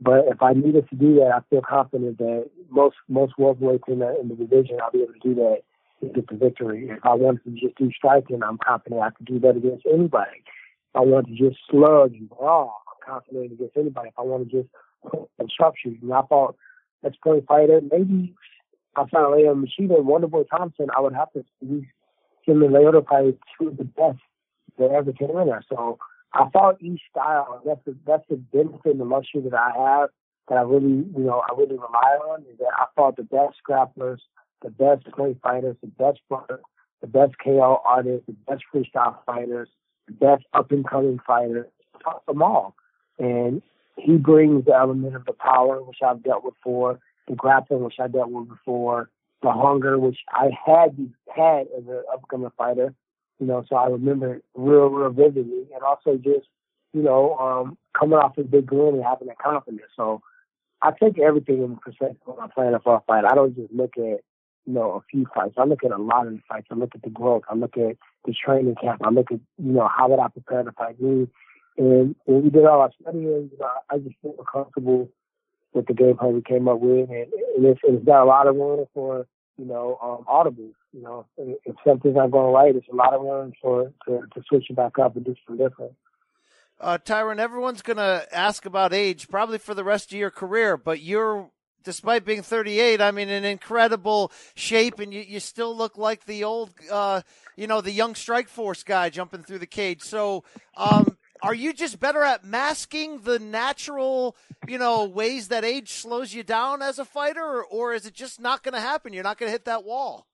But if I needed to do that, I feel confident that most most welterweights in the in the division, I'll be able to do that and get the victory. If I wanted to just do striking, I'm confident I could do that against anybody. If I want to just slug and brawl, confident against anybody. If I want to just and sharpshooting, I fought that's point fighter. Maybe outside of Lyoto Machida and Wonderboy Thompson, I would have to use him and Lyoto probably two of the best that ever came in there. So I fought each style. That's the that's the benefit and the luxury that I have that I really you know I really rely on is that I fought the best grapplers, the best clay fighters, the best fighters, the best KO artists, the best freestyle fighters, the best up and coming fighters. I fought them all, and he brings the element of the power, which I've dealt with before, the grappling, which I dealt with before, the hunger, which I had had as an upcoming fighter, you know, so I remember real, real vividly, and also just, you know, um, coming off a big win and having that confidence. So I take everything in perspective when I'm planning for a fight. I don't just look at, you know, a few fights. I look at a lot of the fights. I look at the growth. I look at the training camp. I look at, you know, how would I prepare to fight me. And when we did all our studying, I just feel comfortable with the game plan we came up with, and, and it's, got a lot of room for you know, um, audibles. You know, if something's not going right, it's a lot of room for to, to switch it back up and do something different. Uh, Tyron, everyone's going to ask about age probably for the rest of your career, but you're, despite being 38, I mean, in incredible shape, and you, you still look like the old, uh, you know, the young Strikeforce guy jumping through the cage. So, um, are you just better at masking the natural, you know, ways that age slows you down as a fighter, or, or is it just not going to happen? You're not going to hit that wall.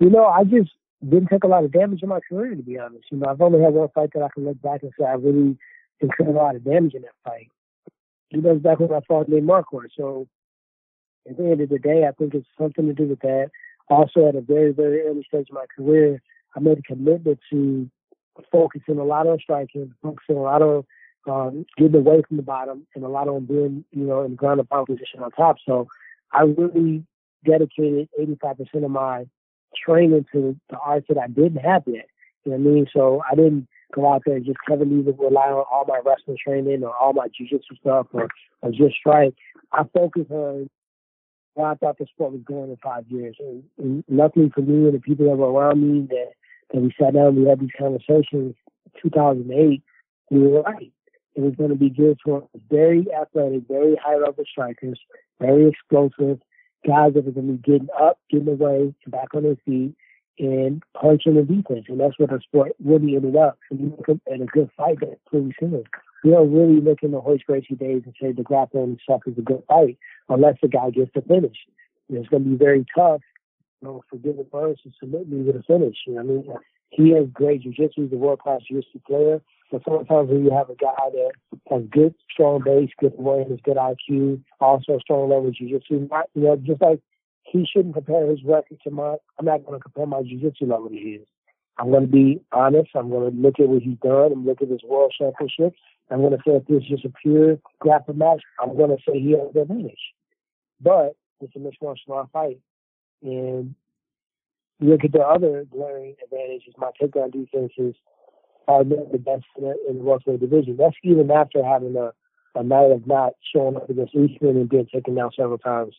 You know, I just didn't take a lot of damage in my career, to be honest. You know, I've only had one fight that I can look back and say I really incurred a lot of damage in that fight. He goes back when I fought Nate Marquardt. So at the end of the day, I think it's something to do with that. Also, at a very, very early stage of my career, I made a commitment to focusing a lot on striking, focusing a lot on um, getting away from the bottom, and a lot on being, you know, in the ground and pound position on top. So I really dedicated 85% of my training to the arts that I didn't have yet. You know what I mean? So I didn't go out there and just heavily rely on all my wrestling training or all my jiu-jitsu stuff or, or just strike. I focused on where I thought the sport was going in five years. And, and luckily for me and the people that were around me that, that we sat down and we had these conversations 2008, we were right. It was going to be good for very athletic, very high level strikers, very explosive, guys that are going to be getting up, getting away, back on their feet, and punching the defense. And that's what the sport really ended up. And you look at a good fight that's pretty similar. We don't really look in the Royce Gracie days and say the grappling stuff is a good fight unless the guy gets the finish. It's going to be very tough, know, for Gilbert Burns to submit me with a finish. You know I mean? He has great jiu-jitsu. He's a world-class jiu-jitsu player. But sometimes when you have a guy that has good, strong base, good awareness, good IQ, also strong level jiu-jitsu, not, you know, just like he shouldn't compare his record to mine. I'm not going to compare my jiu-jitsu level to his. I'm going to be honest. I'm going to look at what he's done and look at his world championship. I'm going to say if this is just a pure grappling match, I'm going to say he has the advantage. But it's a mixed martial art fight. And look at the other glaring advantages. My takedown defenses are the best in the, welterweight division. That's even after having a, a night of not showing up against Usman and being taken down several times.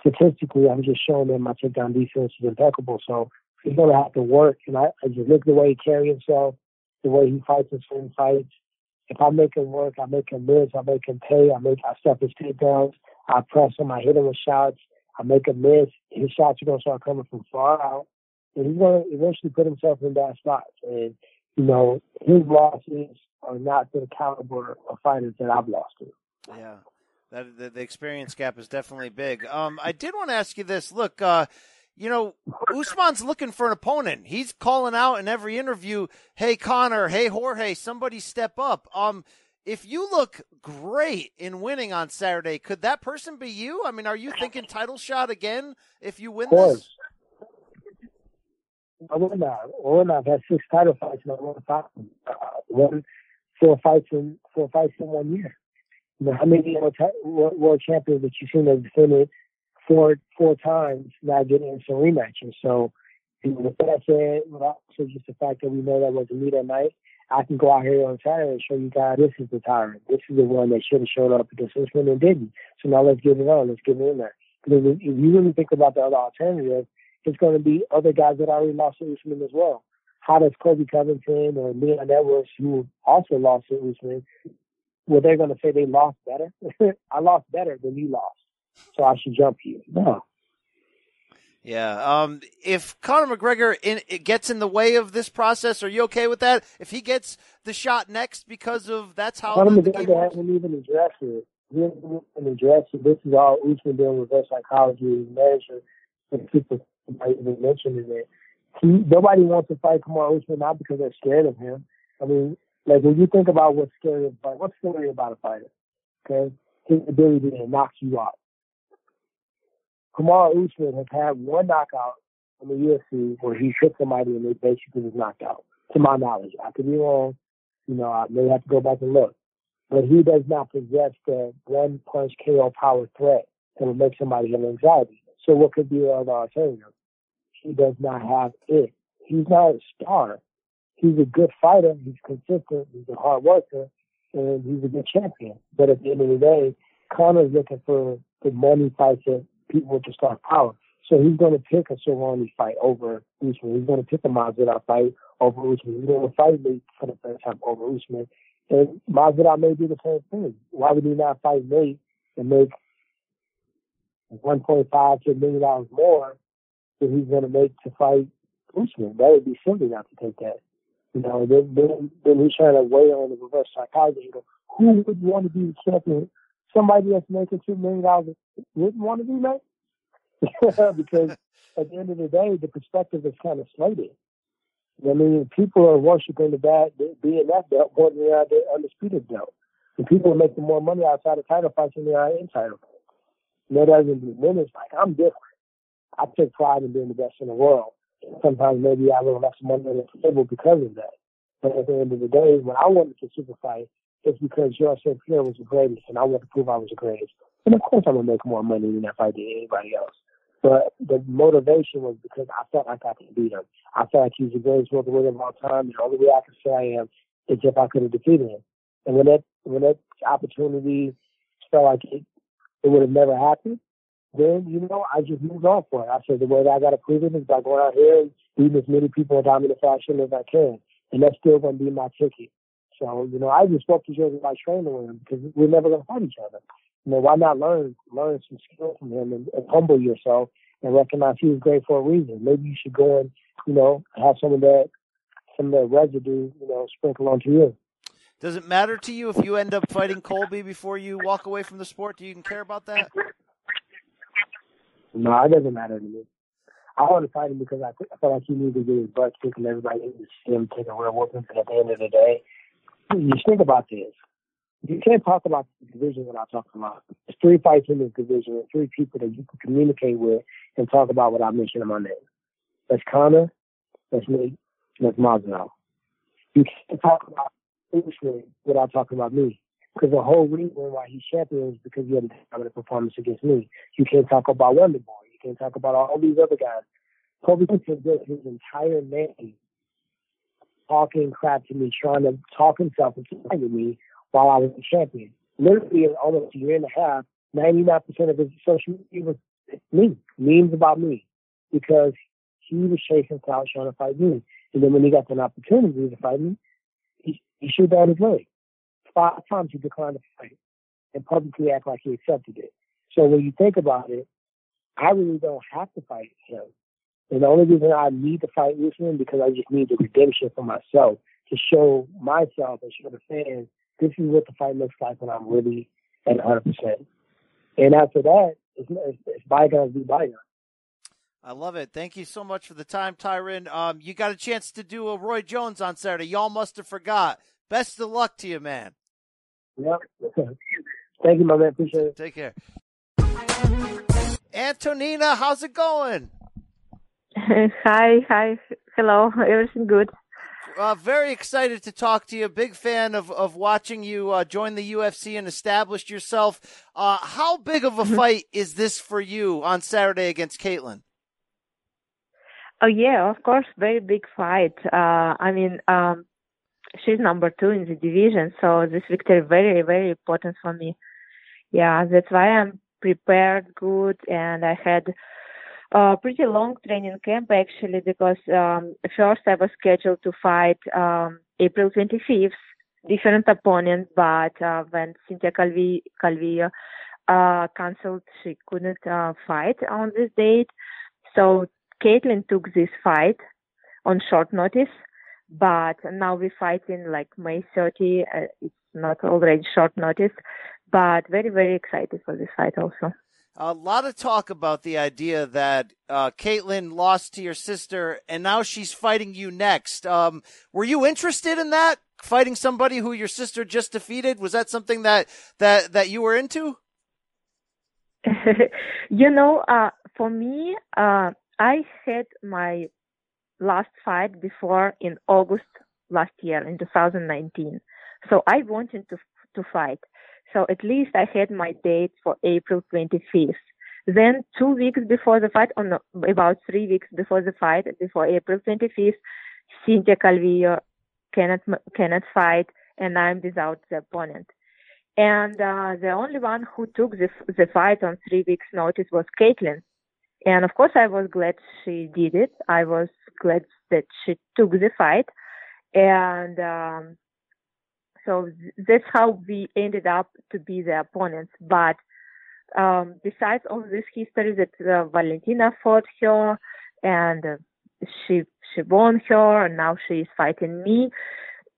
Statistically, I'm just showing that my takedown defense is impeccable. So he's going to have to work. And I, I just look at the way he carries himself, the way he fights in certain fights. If I make him work, I make him miss, I make him pay, I make I step his takedowns, I press him, I hit him with shots, I make a miss. His shots are to start coming from far out, and he's to eventually put himself in bad spots. And you know, his losses are not to the caliber of fighters that I've lost to. Yeah. That, the, the experience gap is definitely big. Um, I did want to ask you this. Look, uh, you know, Usman's looking for an opponent. He's calling out in every interview, "Hey Conor, hey Jorge, somebody step up." Um, if you look great in winning on Saturday, could that person be you? I mean, are you thinking title shot again if you win this? I would not. I would not. I've had six title fights and I won five. Uh, won four fights in four fights in one year. You know, how many world, world champions that you've seen have defended four four times not getting into rematches? So, you know, with that said, also just the fact that we know that was a meet at night, I can go out here on Saturday and show you guys this is the tyrant. This is the one that should have showed up against this and didn't. So now let's get it on. Let's get it in there. Because if you really think about the other alternative, it's going to be other guys that already lost to Usman as well. How does Colby Covington or Leon Edwards, who also lost to Usman, well, they're going to say they lost better? I lost better than you lost, so I should jump you. No. Yeah. Um, if Conor McGregor in, it gets in the way of this process, are you okay with that? If he gets the shot next because of that's how Conor McGregor hasn't even addressed it. He hasn't even addressed it. This is all Usman doing reverse psychology, management, and people might even mention it. He, nobody wants to fight Kamaru Usman not because they're scared of him. I mean, like when you think about what's scary about what's scary about a fighter, okay, his ability to knock you out. Kamaru Usman has had one knockout in the UFC where he hit somebody and they basically was knocked out. To my knowledge, I could be wrong. You know, I may have to go back and look, but he does not possess the one punch KO power threat that would make somebody have anxiety. So what could be the other alternative? He does not have it. He's not a star. He's a good fighter. He's consistent. He's a hard worker, and he's a good champion. But at the end of the day, Conor's looking for the money fights that people with the star power. So he's going to pick a Cerrone fight over Usman. He's going to pick a Masvidal fight over Usman. He's going to fight Nate for the first time over Usman. And Masvidal may do the same thing. Why would he not fight Nate and make 1.5 to a million dollars more that he's going to make to fight Usman. That would be silly not to take that. You know, then then, then he's trying to weigh on the reverse psychology. You know, who would want to be the champion? Somebody that's making two million dollars wouldn't want to be made because at the end of the day, the perspective is kind of slated. I mean, people are worshiping the bad BMF belt more than they are the undisputed belt. And people are making more money outside of title fights than they are in title fights. And that doesn't diminish. Like, I'm different. I take pride in being the best in the world. And sometimes maybe I will less money on the table because of that. But at the end of the day, when I wanted to super fight, it's because George St. Pierre was the greatest, and I wanted to prove I was the greatest. And of course, I'm gonna make more money than if I did anybody else. But the motivation was because I felt like I could beat him. I felt like he's the greatest welterweight of all time. And the only way I can say I am is if I could have defeated him. And when that when that opportunity felt like it, it would have never happened, then you know I just moved on for it. I said the way that I got to prove it is by going out here and beating as many people in dominant fashion as I can, and that's still going to be my ticket. So you know I just spoke to Joseph by training with him because we're never going to fight each other you know, why not learn learn some skill from him and, and humble yourself and recognize he was great for a reason. Maybe you should go and, you know, have some of that some of that residue, you know, sprinkle onto you. Does it matter to you if you end up fighting Colby before you walk away from the sport? Do you even care about that? No, it doesn't matter to me. I want to fight him because I, I feel like he needs to get his butt kicked and everybody needs to see him take a real whooping. But at the end of the day, you think about this you can't talk about the division without talking about there's three fights in this division and three people that you can communicate with and talk about mentioned in my name. That's Conor, that's me, that's Masvidal. You can't talk about Usman without talking about me. Because the whole reason why he's champion is because he had a dominant performance against me. You can't talk about Wonderboy. You can't talk about all these other guys. Colby Covington built his entire name talking crap to me, trying to talk himself into me while I was a champion. Literally, in almost a year and a half, 99% of his social media was me, memes about me, because he was chasing clout trying to fight me. And then when he got an opportunity to fight me, he, he shoot down his leg. Five times he declined to fight and publicly act like he accepted it. So when you think about it, I really don't have to fight him. And the only reason I need to fight Usman because I just need the redemption for myself to show myself and show the fans this is what the fight looks like when I'm really at 100%. And after that, it's, it's, it's bygones be bygones. I love it. Thank you so much for the time, Tyron. Um, you got a chance to do a Roy Jones on Saturday. Y'all must have forgot. Best of luck to you, man. Yep. Thank you, my man. Appreciate it. Take care. Antonina, how's it going? Hi, hi, hello. Everything good? uh, very excited to talk to you. Big fan of, of watching you uh, join the UFC and establish yourself. Uh, how big of a mm-hmm. fight is this for you on Saturday against Katlyn? Oh yeah, of course, very big fight. Uh, I mean, um, she's number two in the division, so this victory very, very important for me. Yeah, that's why I'm prepared good, and I had a pretty long training camp actually because um, first I was scheduled to fight um, April 25th, different opponent, but uh, when Cynthia Calvi, Calvillo uh, canceled, she couldn't uh, fight on this date. So Katlyn took this fight on short notice, but now we're fighting like May 30. Uh, it's not already short notice, but very, very excited for this fight also a lot of talk about the idea that uh, Katlyn lost to your sister and now she's fighting you next. Um, were you interested in that? Fighting somebody who your sister just defeated? Was that something that that that you were into? you know, uh, for me, uh, I had my last fight before in August last year in 2019. So I wanted to to fight. So at least I had my date for April 25th. Then two weeks before the fight, or no, about three weeks before the fight, before April 25th, Cynthia Calvillo cannot cannot fight, and I'm without the opponent. And uh, the only one who took the the fight on three weeks' notice was Katlyn. And of course, I was glad she did it. I was glad that she took the fight, and um, so that's how we ended up to be the opponents. But um, besides all this history that uh, Valentina fought her and uh, she she won her, and now she is fighting me.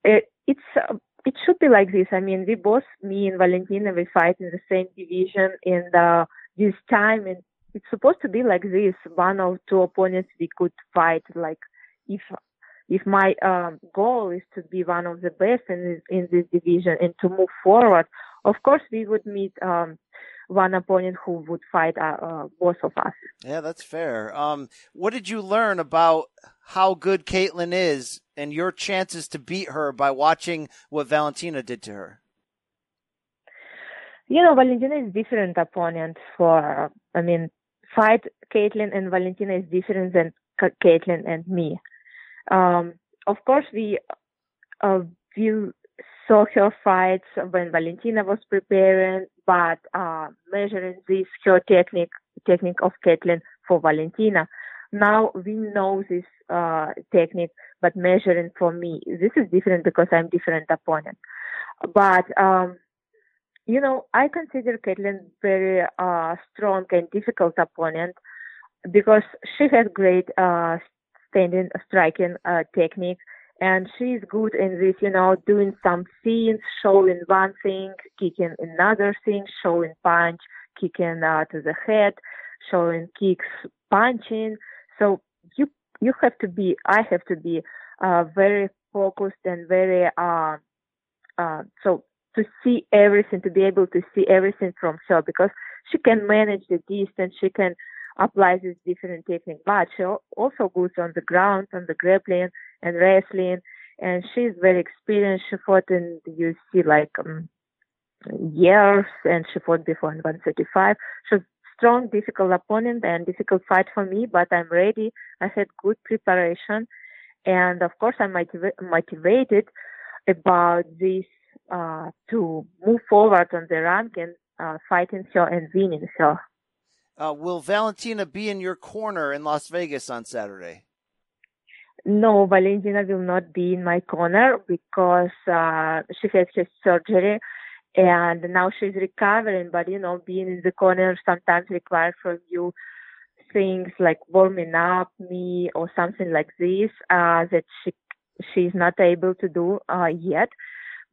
It, it's uh, it should be like this. I mean, we both, me and Valentina, we fight in the same division, and this time, and it's supposed to be like this. One or two opponents we could fight. Like if if my um, goal is to be one of the best in this, in this division and to move forward, of course we would meet um, one opponent who would fight uh, uh, both of us. Yeah, that's fair. Um, what did you learn about how good Katlyn is and your chances to beat her by watching what Valentina did to her? You know, Valentina is different opponent for, I mean, fight Katlyn and Valentina is different than Katlyn and me. Um, of course, we uh, we saw her fights when Valentina was preparing, but uh, measuring this her technique technique of Katlyn for Valentina. Now we know this uh, technique, but measuring for me, this is different because I'm different opponent. But um, you know, I consider Katlyn very uh, strong and difficult opponent because she has great uh, striking uh, technique and she's good in this, you know, doing some things, showing one thing, kicking another thing, showing punch, kicking uh, to the head, showing kicks, punching. So you you have to be, I have to be uh, very focused and very uh, uh, so to see everything, to be able to see everything from her because she can manage the distance, she can apply this different technique, but she also goes on the ground, on the grappling and wrestling, and she's very experienced. She fought in the UFC like um, years, and she fought before in 135. She's strong, difficult opponent and difficult fight for me, but I'm ready. I had good preparation, and of course I'm motiv- motivated about this uh, to move forward on the ranking, uh, fighting her and winning her. Uh, will Valentina be in your corner in Las Vegas on Saturday? No, Valentina will not be in my corner because uh, she had her surgery and now she's recovering. But you know, being in the corner sometimes requires from you things like warming up me or something like this uh, that she she's not able to do uh, yet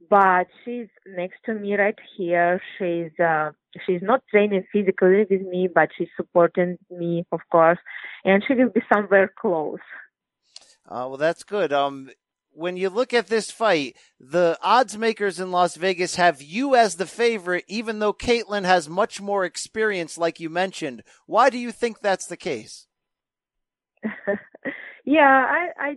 but she's next to me right here. She's uh, she's not training physically with me, but she's supporting me, of course, and she will be somewhere close. Uh, well, that's good. Um, when you look at this fight, the odds makers in Las Vegas have you as the favorite, even though Katlyn has much more experience, like you mentioned. Why do you think that's the case? yeah, I, I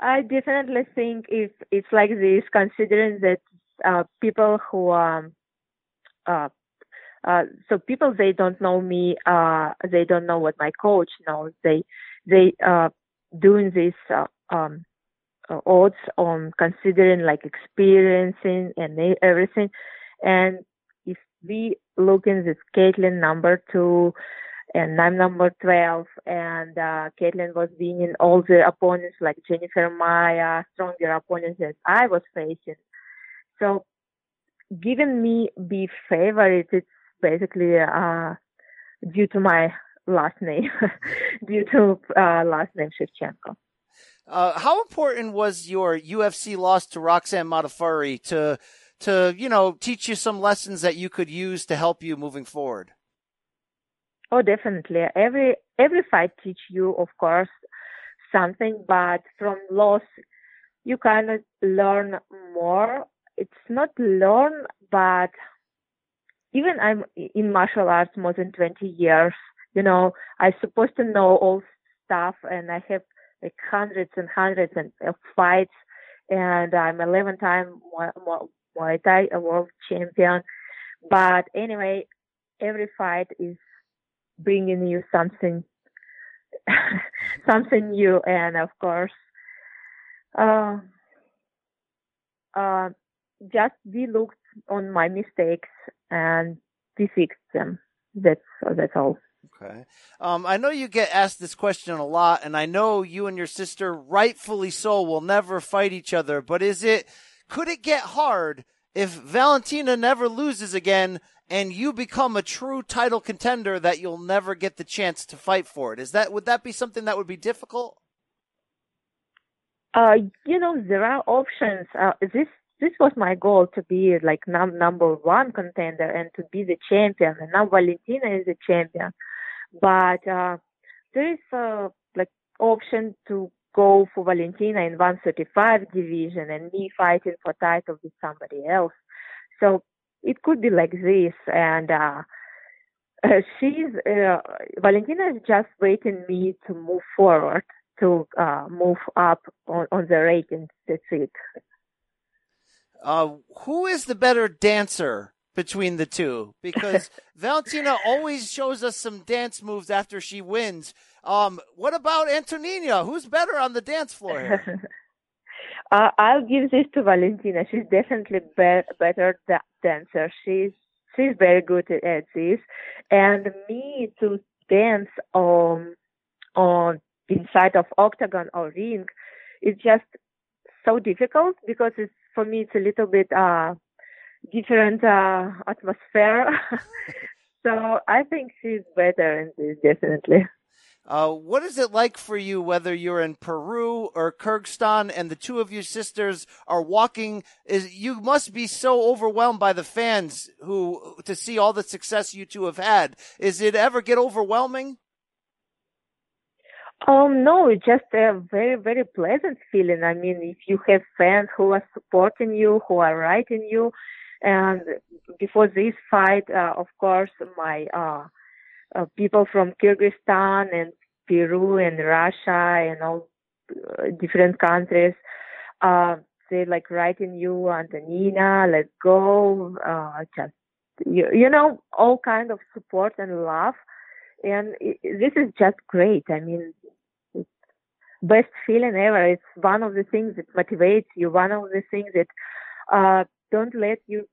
I definitely think if it's like this, considering that uh, people who um, uh, uh, so people they don't know me, uh, they don't know what my coach knows. They they uh, doing this uh, um, uh, odds on considering like experiencing and everything. And if we look in this Katlyn number two, and I'm number 12. And uh, Katlyn was winning all the opponents like Jennifer Maia, stronger opponents that I was facing. So, given me be favorite, it's basically uh, due to my last name, due to uh, last name Shevchenko. Uh, how important was your UFC loss to Roxanne Modafferi to to you know teach you some lessons that you could use to help you moving forward? Oh, definitely. Every every fight teach you, of course, something, but from loss, you of learn more. It's not learn, but even I'm in martial arts more than 20 years. You know, I'm supposed to know all stuff, and I have like hundreds and hundreds of uh, fights, and I'm 11 time Muay Thai world champion. But anyway, every fight is bringing you something something new and of course uh, uh, just we looked on my mistakes and we fixed them that's that's all Okay. Um, I know you get asked this question a lot, and I know you and your sister, rightfully so, will never fight each other. But is it, could it get hard if Valentina never loses again and you become a true title contender that you'll never get the chance to fight for it. Is that would that be something that would be difficult? Uh, you know, there are options. Uh, this this was my goal to be like num- number one contender and to be the champion. And now Valentina is the champion, but uh, there is a like option to go for Valentina in 135 division and me fighting for title with somebody else. So it could be like this, and uh, uh, she's uh, Valentina is just waiting me to move forward to uh, move up on, on the ratings. That's it. Uh, who is the better dancer between the two? Because Valentina always shows us some dance moves after she wins. Um, what about Antonina? Who's better on the dance floor here? uh, I'll give this to Valentina. She's definitely be- better da- dancer. She's she's very good at this, and me to dance on on inside of octagon or ring is just so difficult because it's for me it's a little bit uh different uh atmosphere so i think she's better in this definitely uh, what is it like for you, whether you're in Peru or Kyrgyzstan, and the two of your sisters are walking? Is you must be so overwhelmed by the fans who to see all the success you two have had. Is it ever get overwhelming? Um, no, it's just a very, very pleasant feeling. I mean, if you have fans who are supporting you, who are writing you, and before this fight, uh, of course, my uh, uh, people from Kyrgyzstan and Peru and Russia and all uh, different countries, uh, they like writing you, Antonina, let's go, uh, just you, you know, all kind of support and love and it, this is just great. I mean, best feeling ever. It's one of the things that motivates you. One of the things that uh, don't let you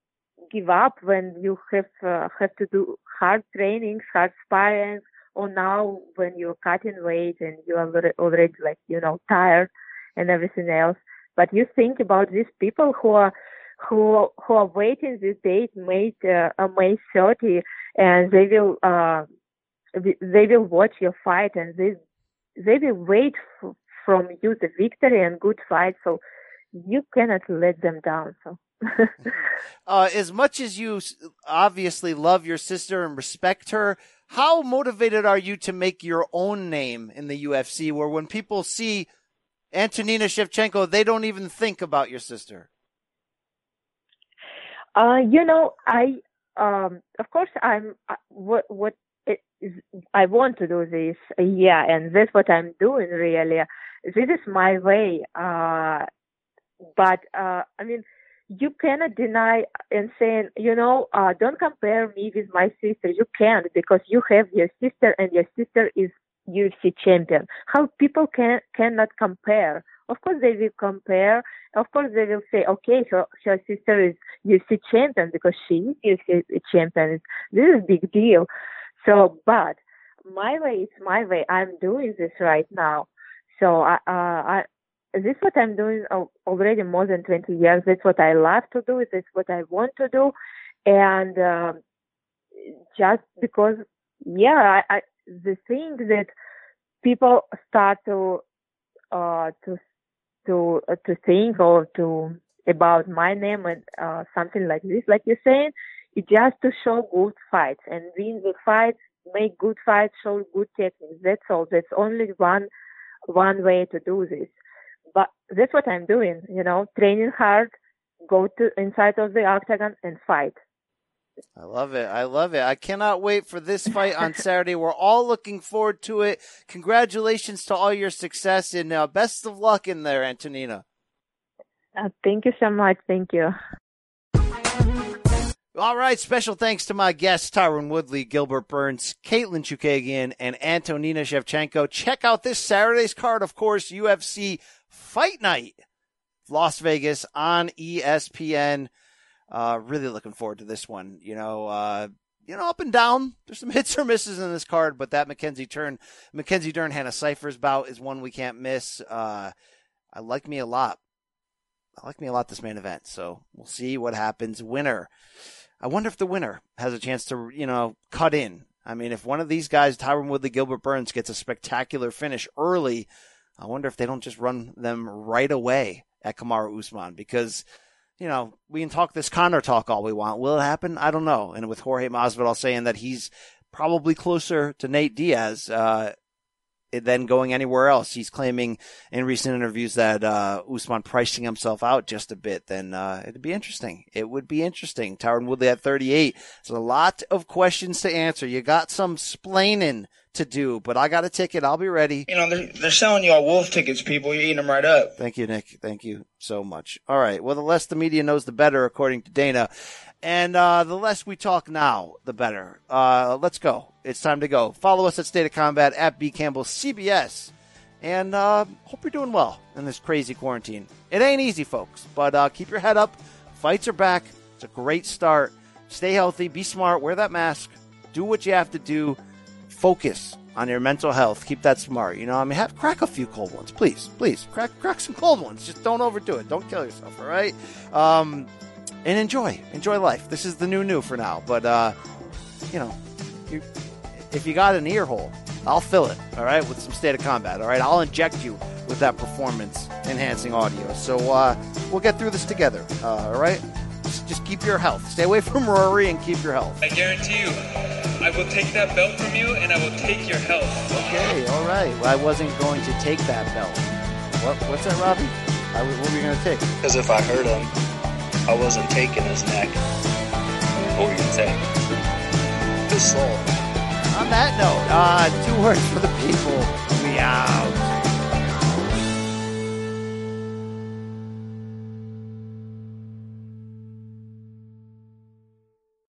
give up when you have uh, have to do hard trainings, hard sparring, or now when you're cutting weight and you are already like you know tired and everything else. But you think about these people who are who who are waiting this date, May uh, May 30, and they will uh, they will watch your fight and they they will wait f- from you the victory and good fight. So you cannot let them down. So. uh, as much as you obviously love your sister and respect her, how motivated are you to make your own name in the UFC? Where when people see Antonina Shevchenko, they don't even think about your sister. Uh, you know, I um, of course I'm uh, what what I want to do this, yeah, and that's what I'm doing really. This is my way. Uh, but uh, I mean, you cannot deny and saying, you know, uh, don't compare me with my sister. You can't because you have your sister and your sister is UFC champion. How people can cannot compare? Of course they will compare. Of course they will say, okay, so her sister is UFC champion because she is UFC champion. This is big deal. So, but my way is my way. I'm doing this right now. So I, uh, I, this is what I'm doing already more than 20 years. That's what I love to do. That's what I want to do. And, uh, just because, yeah, I, I, the thing that people start to, uh, to, to, uh, to think or to, about my name and, uh, something like this, like you're saying, it's just to show good fights and win the fights, make good fights, show good techniques. That's all. That's only one one way to do this. But that's what I'm doing, you know, training hard, go to inside of the octagon and fight. I love it. I love it. I cannot wait for this fight on Saturday. We're all looking forward to it. Congratulations to all your success and uh, best of luck in there, Antonina. Uh, thank you so much. Thank you. All right, special thanks to my guests, Tyron Woodley, Gilbert Burns, Katlyn Chookagian, and Antonina Shevchenko. Check out this Saturday's card, of course, UFC Fight Night, Las Vegas on ESPN. Uh, really looking forward to this one. You know, uh, you know, up and down. There's some hits or misses in this card, but that Mackenzie Dern, Mackenzie Dern Hannah Cifers bout is one we can't miss. Uh, I like me a lot. I like me a lot this main event. So we'll see what happens. Winner. I wonder if the winner has a chance to, you know, cut in. I mean, if one of these guys, Tyron Woodley, Gilbert Burns, gets a spectacular finish early, I wonder if they don't just run them right away at Kamaru Usman because, you know, we can talk this Conor talk all we want. Will it happen? I don't know. And with Jorge Masvidal saying that he's probably closer to Nate Diaz, uh, than going anywhere else. He's claiming in recent interviews that uh, Usman pricing himself out just a bit. Then uh, it'd be interesting. It would be interesting. Tyron Woodley at 38. There's a lot of questions to answer. You got some splaining to do, but I got a ticket. I'll be ready. You know, they're, they're selling you all wolf tickets, people. You're eating them right up. Thank you, Nick. Thank you so much. All right. Well, the less the media knows, the better, according to Dana. And uh, the less we talk now, the better. Uh, let's go. It's time to go. Follow us at State of Combat at B Campbell CBS. And uh, hope you're doing well in this crazy quarantine. It ain't easy, folks, but uh, keep your head up. Fights are back. It's a great start. Stay healthy. Be smart. Wear that mask. Do what you have to do. Focus on your mental health. Keep that smart. You know, I mean, have crack a few cold ones, please, please. Crack, crack some cold ones. Just don't overdo it. Don't kill yourself. All right. Um, and enjoy, enjoy life. This is the new new for now. But uh, you know, you, if you got an ear hole, I'll fill it. All right, with some state of combat. All right, I'll inject you with that performance enhancing audio. So uh, we'll get through this together. Uh, all right, just, just keep your health. Stay away from Rory and keep your health. I guarantee you, I will take that belt from you, and I will take your health. Okay, all right. Well, I wasn't going to take that belt. What? What's that, Robbie? I, what were you going to take? Because if I hurt him, I wasn't taking his neck. What were you say? His soul. On that note, uh, two words for the people. We out.